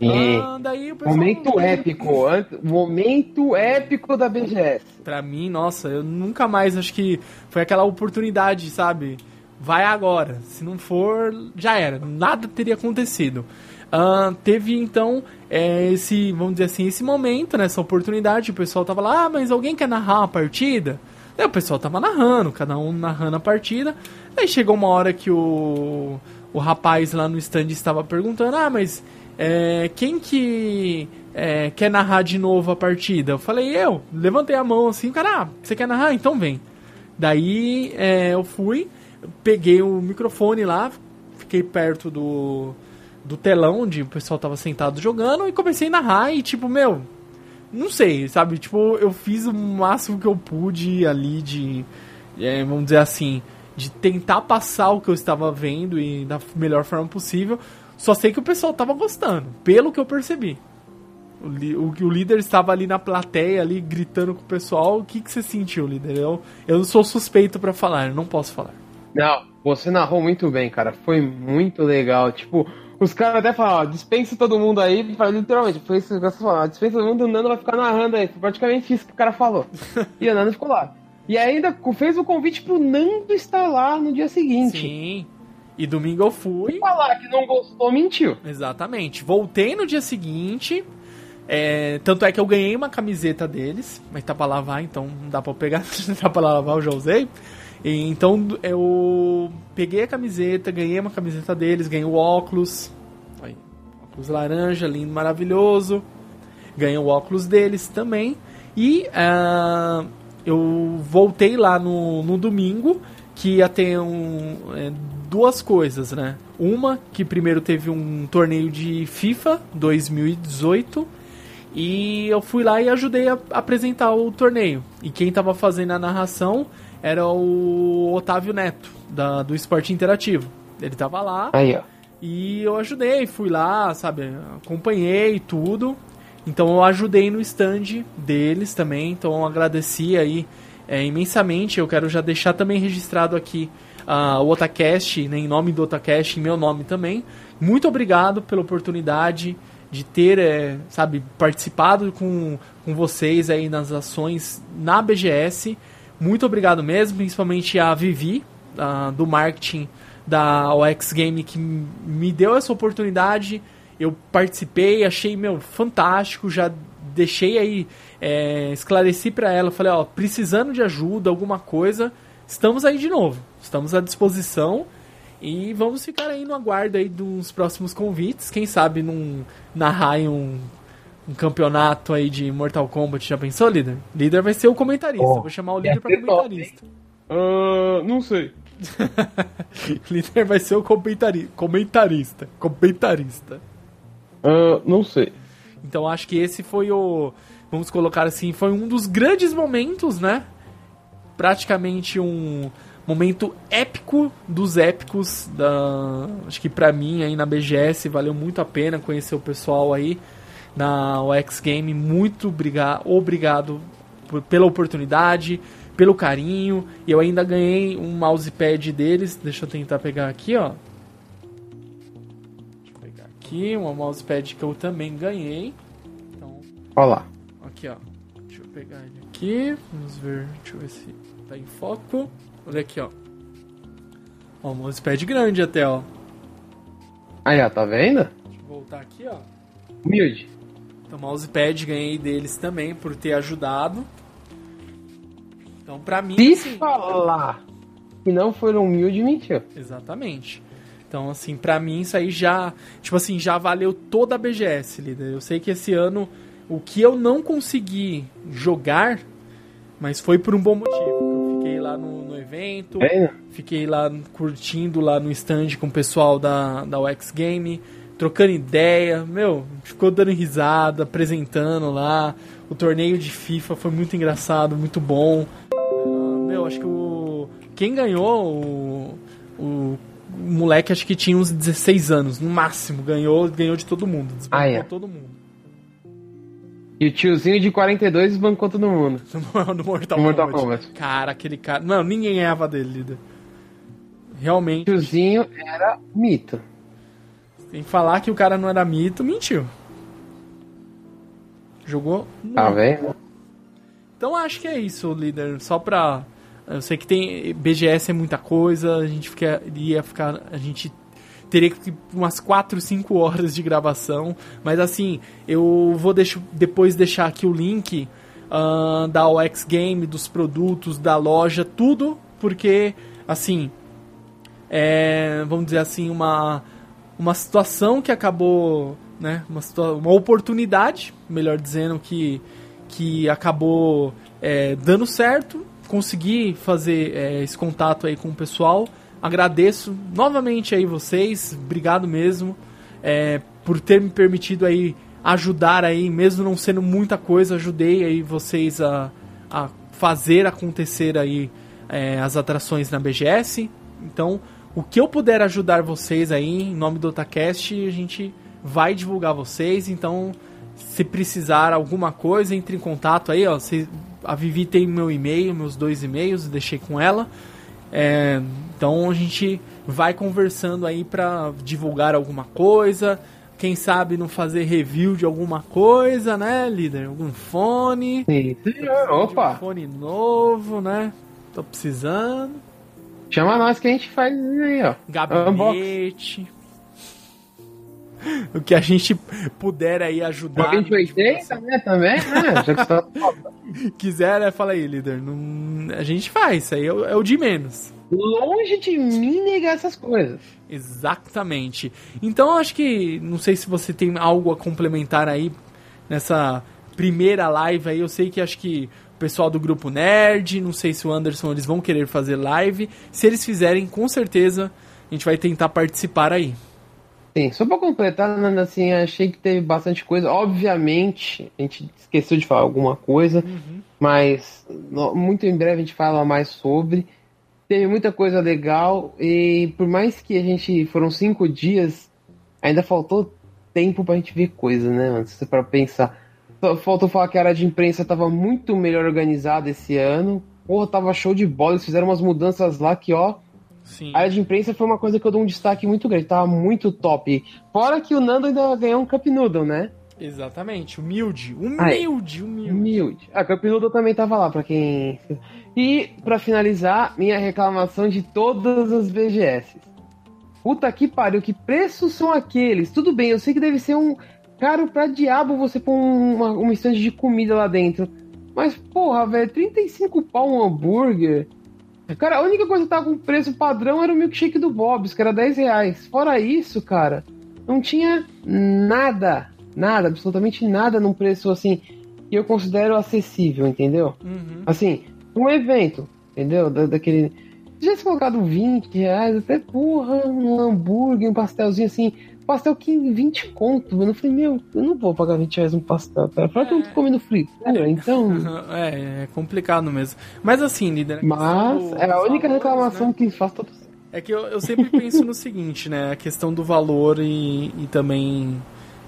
E Ah, pessoal- momento épico, momento épico da BGS. Pra mim, nossa, eu nunca mais acho que foi aquela oportunidade, sabe? Vai agora. Se não for, já era. Nada teria acontecido. Ah, teve então é, esse, vamos dizer assim, esse momento, né, essa oportunidade. O pessoal tava lá, ah, mas alguém quer narrar uma partida? Aí o pessoal tava narrando, cada um narrando a partida. Aí chegou uma hora que o, o rapaz lá no stand estava perguntando: ah, mas é, quem que é, quer narrar de novo a partida? Eu falei, eu. Levantei a mão assim, cara, ah, você quer narrar? Então vem. Daí é, eu fui, peguei o microfone lá, fiquei perto do, do telão onde o pessoal tava sentado jogando e comecei a narrar e tipo, meu, não sei, sabe? Tipo, eu fiz o máximo que eu pude ali de, é, vamos dizer assim, de tentar passar o que eu estava vendo e da melhor forma possível. Só sei que o pessoal tava gostando, pelo que eu percebi. O, o, o líder estava ali na plateia, ali gritando com o pessoal. O que, que você sentiu, líder? Eu, eu não sou suspeito pra falar, não posso falar. Não, Você narrou muito bem, cara. Foi muito legal. Tipo, os caras até falam, ó, dispensa todo mundo aí, literalmente, foi isso que falou, dispensa todo mundo, o Nando vai ficar narrando aí. Foi praticamente isso que o cara falou. (laughs) e o Nando ficou lá. E ainda fez o convite pro Nando estar lá no dia seguinte. Sim. E domingo eu fui. E falar que não gostou, mentiu. Exatamente. Voltei no dia seguinte. É, tanto é que eu ganhei uma camiseta deles, mas tá pra lavar, então não dá pra eu pegar, (laughs) não dá pra lavar, eu já usei. E, então eu peguei a camiseta, ganhei uma camiseta deles, ganhei o óculos. Aí, óculos laranja, lindo, maravilhoso. Ganhei o óculos deles também. E uh, eu voltei lá no, no domingo, que ia ter um, é, duas coisas, né? Uma, que primeiro teve um torneio de FIFA 2018 e eu fui lá e ajudei a apresentar o torneio. E quem estava fazendo a narração era o Otávio Neto, da, do Esporte Interativo. Ele tava lá. Aí, ó. E eu ajudei, fui lá, sabe, acompanhei tudo. Então eu ajudei no stand deles também. Então eu agradeci aí é, imensamente. Eu quero já deixar também registrado aqui uh, o Otacast, né, em nome do Otacast, em meu nome também. Muito obrigado pela oportunidade de ter, é, sabe, participado com, com vocês aí nas ações na BGS. Muito obrigado mesmo, principalmente a Vivi, do marketing da OX Game, que me deu essa oportunidade. Eu participei, achei, meu, fantástico. Já deixei aí, é, esclareci para ela. Falei, ó, precisando de ajuda, alguma coisa, estamos aí de novo. Estamos à disposição. E vamos ficar aí no aguardo aí dos próximos convites. Quem sabe num narrar um um campeonato aí de Mortal Kombat, já pensou, líder? Líder vai ser o comentarista. Oh, Vou chamar o líder pra comentarista. uh, não sei. (laughs) líder vai ser o comentari comentarista. Comentarista. Uh, não sei. Então acho que esse foi o. Vamos colocar assim, foi um dos grandes momentos, né? Praticamente um momento épico dos épicos da. Acho que pra mim aí na BGS valeu muito a pena conhecer o pessoal aí na OX Game. Muito obrigado, obrigado por, pela oportunidade, pelo carinho. E eu ainda ganhei um mousepad deles. Deixa eu tentar pegar aqui, ó. Deixa eu pegar aqui, um mousepad que eu também ganhei. Então, Olha lá. Aqui, ó. Deixa eu pegar ele aqui. Vamos ver. Deixa eu ver se tá em foco. Olha aqui, ó. Ó, um mousepad grande até, ó. Aí, ó, tá vendo? Deixa eu voltar aqui, ó. Humilde. Então, mousepad ganhei deles também por ter ajudado. Então, pra mim. Se assim, falar que não foram humilde, mentiu. Exatamente. Então, assim, pra mim isso aí já. Tipo assim, já valeu toda a BGS, líder. Eu sei que esse ano o que eu não consegui jogar, mas foi por um bom motivo. Eu fiquei lá no, no evento, é. fiquei lá curtindo lá no stand com o pessoal da, da UX Game trocando ideia, meu, ficou dando risada, apresentando lá. O torneio de FIFA foi muito engraçado, muito bom. Uh, meu, acho que o. Quem ganhou, o, o, moleque acho que tinha uns 16 anos, no máximo. Ganhou, ganhou de todo mundo. Desbancou ah, é. todo mundo. E o tiozinho de 42 desbancou todo mundo. (laughs) no Mortal, Mortal Kombat. Kombat. Cara, aquele cara. Não, ninguém ganhava dele, líder. Realmente. O tiozinho era mito. Tem que falar que o cara não era mito, mentiu. Jogou. Tá vendo? Então acho que é isso, líder. Só pra. Eu sei que tem. BGS é muita coisa, a gente fica, ia ficar. A gente teria que umas 4, 5 horas de gravação. Mas assim, eu vou deixo, depois deixar aqui o link uh, da OX Game, dos produtos, da loja, tudo, porque assim. É, vamos dizer assim, uma uma situação que acabou, né, uma, uma oportunidade, melhor dizendo, que, que acabou é, dando certo, consegui fazer é, esse contato aí com o pessoal. Agradeço novamente aí vocês, obrigado mesmo é, por ter me permitido aí ajudar aí, mesmo não sendo muita coisa, ajudei aí vocês a, a fazer acontecer aí é, as atrações na BGS. Então, o que eu puder ajudar vocês aí, em nome do Otacast, a gente vai divulgar vocês. Então, se precisar alguma coisa, entre em contato aí, ó. Se, a Vivi tem meu e-mail, meus dois e-mails, deixei com ela. É, então a gente vai conversando aí pra divulgar alguma coisa. Quem sabe não fazer review de alguma coisa, né, líder? Algum fone. Sim, senhor. De um Opa, fone novo, né? Tô precisando. Chama nós que a gente faz aí, ó. Gabinete. O que a gente puder aí ajudar. Joguinho de 80, né, também, né? (laughs) Já que você tá... Quiser, né? Fala aí, líder. Não- A gente faz, isso aí é o, é o de menos. Longe de mim negar essas coisas. Exatamente. Então eu acho que. Não sei se você tem algo a complementar aí nessa primeira live aí. Eu sei que acho que o pessoal do grupo Nerd, não sei se o Anderson eles vão querer fazer live. Se eles fizerem, com certeza a gente vai tentar participar aí. Sim, só pra completar, Nanda, assim, achei que teve bastante coisa. Obviamente, a gente esqueceu de falar alguma coisa, mas no- muito em breve a gente fala mais sobre. Teve muita coisa legal e por mais que a gente foram cinco dias, ainda faltou tempo pra gente ver coisa, né, mano? Se você para pensar. Faltou falar que a área de imprensa tava muito melhor organizada esse ano. Porra, tava show de bola, eles fizeram umas mudanças lá que, ó, Sim. a área de imprensa foi uma coisa que eu dou um destaque muito grande, tava muito top. Fora que o Nando ainda ganhou um Cup Noodle, né? Exatamente. Humilde. Humilde, humilde. Humilde. A Cup Noodle também tava lá, pra quem. E, pra finalizar, minha reclamação de todas as BGS. Puta que pariu, que preços são aqueles? Tudo bem, eu sei que deve ser um caro pra diabo você pôr um- uma, uma estante de comida lá dentro. Mas, porra, velho, 35 pau um hambúrguer. Cara, a única coisa que tava com preço padrão era o milkshake do Bob's, que era 10 reais. Fora isso, cara, não tinha nada, nada, absolutamente nada num preço assim que eu considero acessível, entendeu? Uhum. Assim, um evento, entendeu? Da, daquele. Se tivesse colocado 20 reais, até porra, um hambúrguer, um pastelzinho assim. Pastel que 20 conto, mano. Eu falei, meu, eu não vou pagar 20 reais um pastel, cara. Fala que eu não tô comendo fritura, então. (laughs) É, é complicado mesmo. Mas assim, líder. questão Mas é a única valores, reclamação né? que faz todo É que eu, eu sempre penso no seguinte, né? A questão do valor e, e também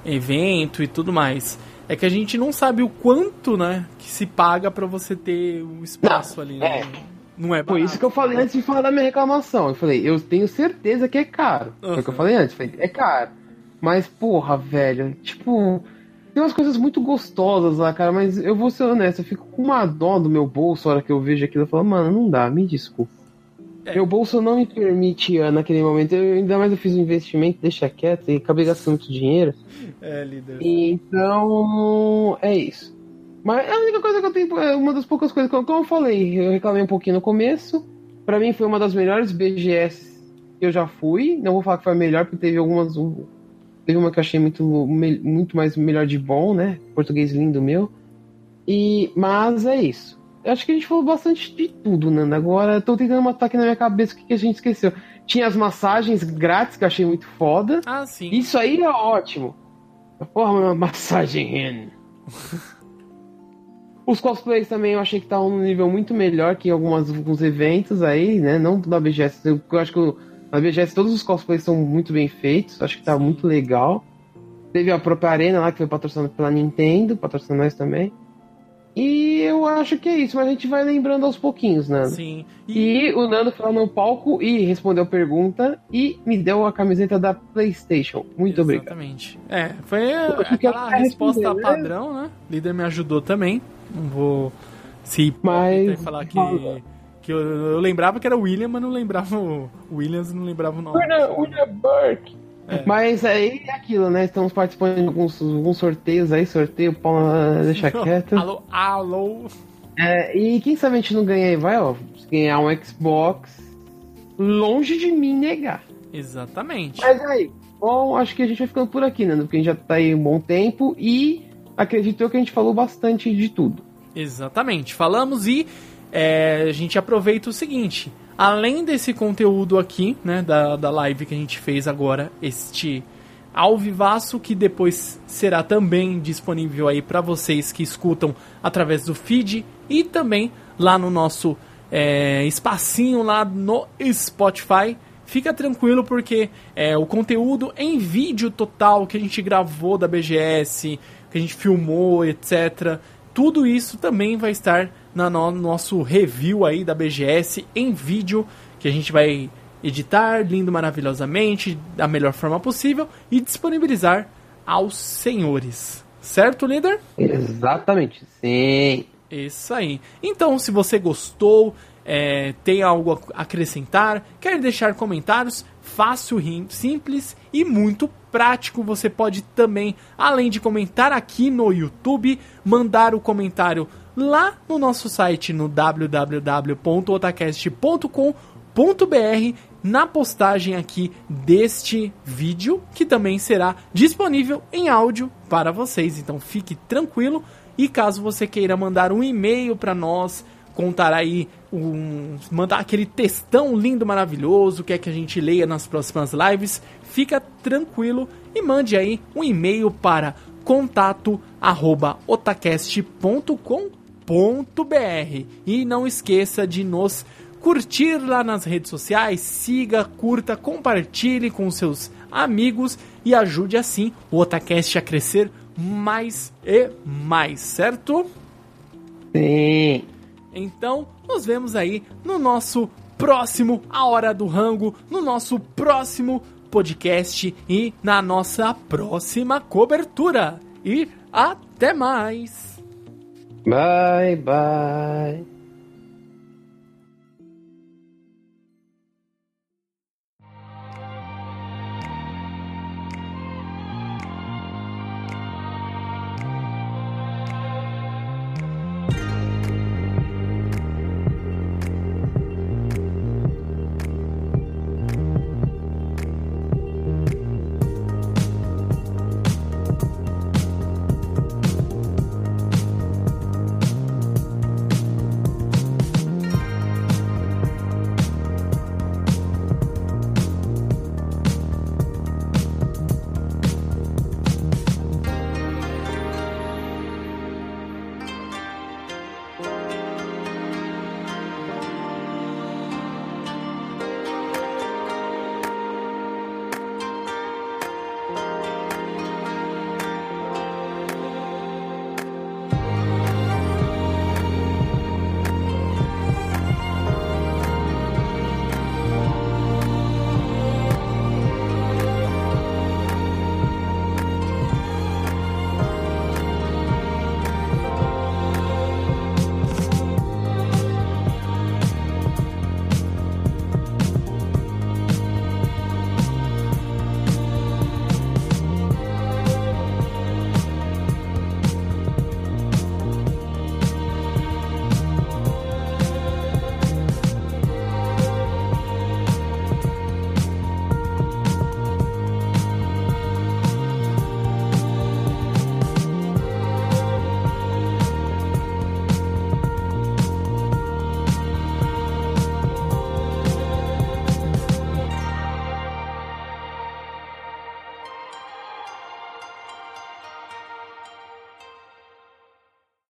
evento e tudo mais. É que a gente não sabe o quanto, né, que se paga pra você ter o espaço ali, né? é. Não é Foi barato. isso que eu falei antes de falar da minha reclamação. Eu falei, eu tenho certeza que é caro. Foi o que eu Uhum. falei antes. Falei, é caro. Mas, porra, velho, tipo, tem umas coisas muito gostosas lá, cara, mas eu vou ser honesto, eu fico com uma dó do meu bolso a hora que eu vejo aquilo. Eu falo, mano, não dá, me desculpa. É. Meu bolso não me permite naquele momento. Eu, ainda mais eu fiz um investimento, deixa quieto, e acabei gastando muito dinheiro. É, líder. Então, é isso. Mas a única coisa que eu tenho, é uma das poucas coisas que eu, como eu falei, eu reclamei um pouquinho no começo. Pra mim foi uma das melhores BGS que eu já fui. Não vou falar que foi a melhor, porque teve algumas. um- teve uma que eu achei muito, muito mais melhor de bom, né? Português lindo meu. E, mas é isso. Eu acho que a gente falou bastante de tudo, Nanda. Agora eu tô tentando matar aqui na minha cabeça o que, que a gente esqueceu. Tinha as massagens grátis que eu achei muito foda. Ah, sim. Isso aí é ótimo. Porra, uma massagem. (laughs) Os cosplays também eu achei que estavam num nível muito melhor que algumas, alguns eventos aí, né? Não da BGS. Eu, eu acho que o- na BGS todos os cosplays são muito bem feitos. Acho que tá muito legal. Teve a própria Arena lá que foi patrocinada pela Nintendo, patrocinando nós também. E eu acho que é isso, mas a gente vai lembrando aos pouquinhos, Nando. Sim. E, E o Nando foi lá no palco e respondeu a pergunta e me deu a camiseta da PlayStation. Muito obrigado. Exatamente. É, foi aquela resposta né? padrão, né? O líder me ajudou também. Não vou se Mas- e falar que, que eu, eu lembrava que era o William, mas não lembrava o Williams, não lembrava o nome. William Burke. É. Mas aí é aquilo, né? Estamos participando de alguns, alguns sorteios aí, sorteio, pau, deixa (laughs) quieto. alô, alô. É, e quem sabe a gente não ganha aí, vai, ó. Se ganhar um Xbox, longe de mim negar. Exatamente. Mas aí, bom, acho que a gente vai ficando por aqui, né? Porque a gente já tá aí um bom tempo e acredito eu que a gente falou bastante de tudo. Exatamente. Falamos e é, a gente aproveita o seguinte. Além desse conteúdo aqui, né, da, da live que a gente fez agora, este ao vivaço, que depois será também disponível aí para vocês que escutam através do feed e também lá no nosso é, espacinho lá no Spotify. Fica tranquilo porque é, o conteúdo em vídeo total que a gente gravou da BGS, que a gente filmou, etc tudo isso também vai estar na no nosso review aí da BGS em vídeo, que a gente vai editar lindo maravilhosamente, da melhor forma possível e disponibilizar aos senhores. Certo, líder? Exatamente, sim. Isso aí. Então, se você gostou, é, tem algo a acrescentar, quer deixar comentários, fácil, simples e muito prático. Você pode também, além de comentar aqui no YouTube, mandar o comentário lá no nosso site no www.otacast.com.br na postagem aqui deste vídeo, que também será disponível em áudio para vocês. Então fique tranquilo e caso você queira mandar um e-mail para nós, contar aí um mandar aquele textão lindo, maravilhoso, que é que a gente leia nas próximas lives, fica tranquilo e mande aí um e-mail para contato@otacast.com.br. E não esqueça de nos curtir lá nas redes sociais, siga, curta, compartilhe com seus amigos e ajude assim o Otacast a crescer mais e mais, certo? Sim. Então, nos vemos aí no nosso próximo A Hora do Rango, no nosso próximo podcast e na nossa próxima cobertura. E até mais! Bye, bye.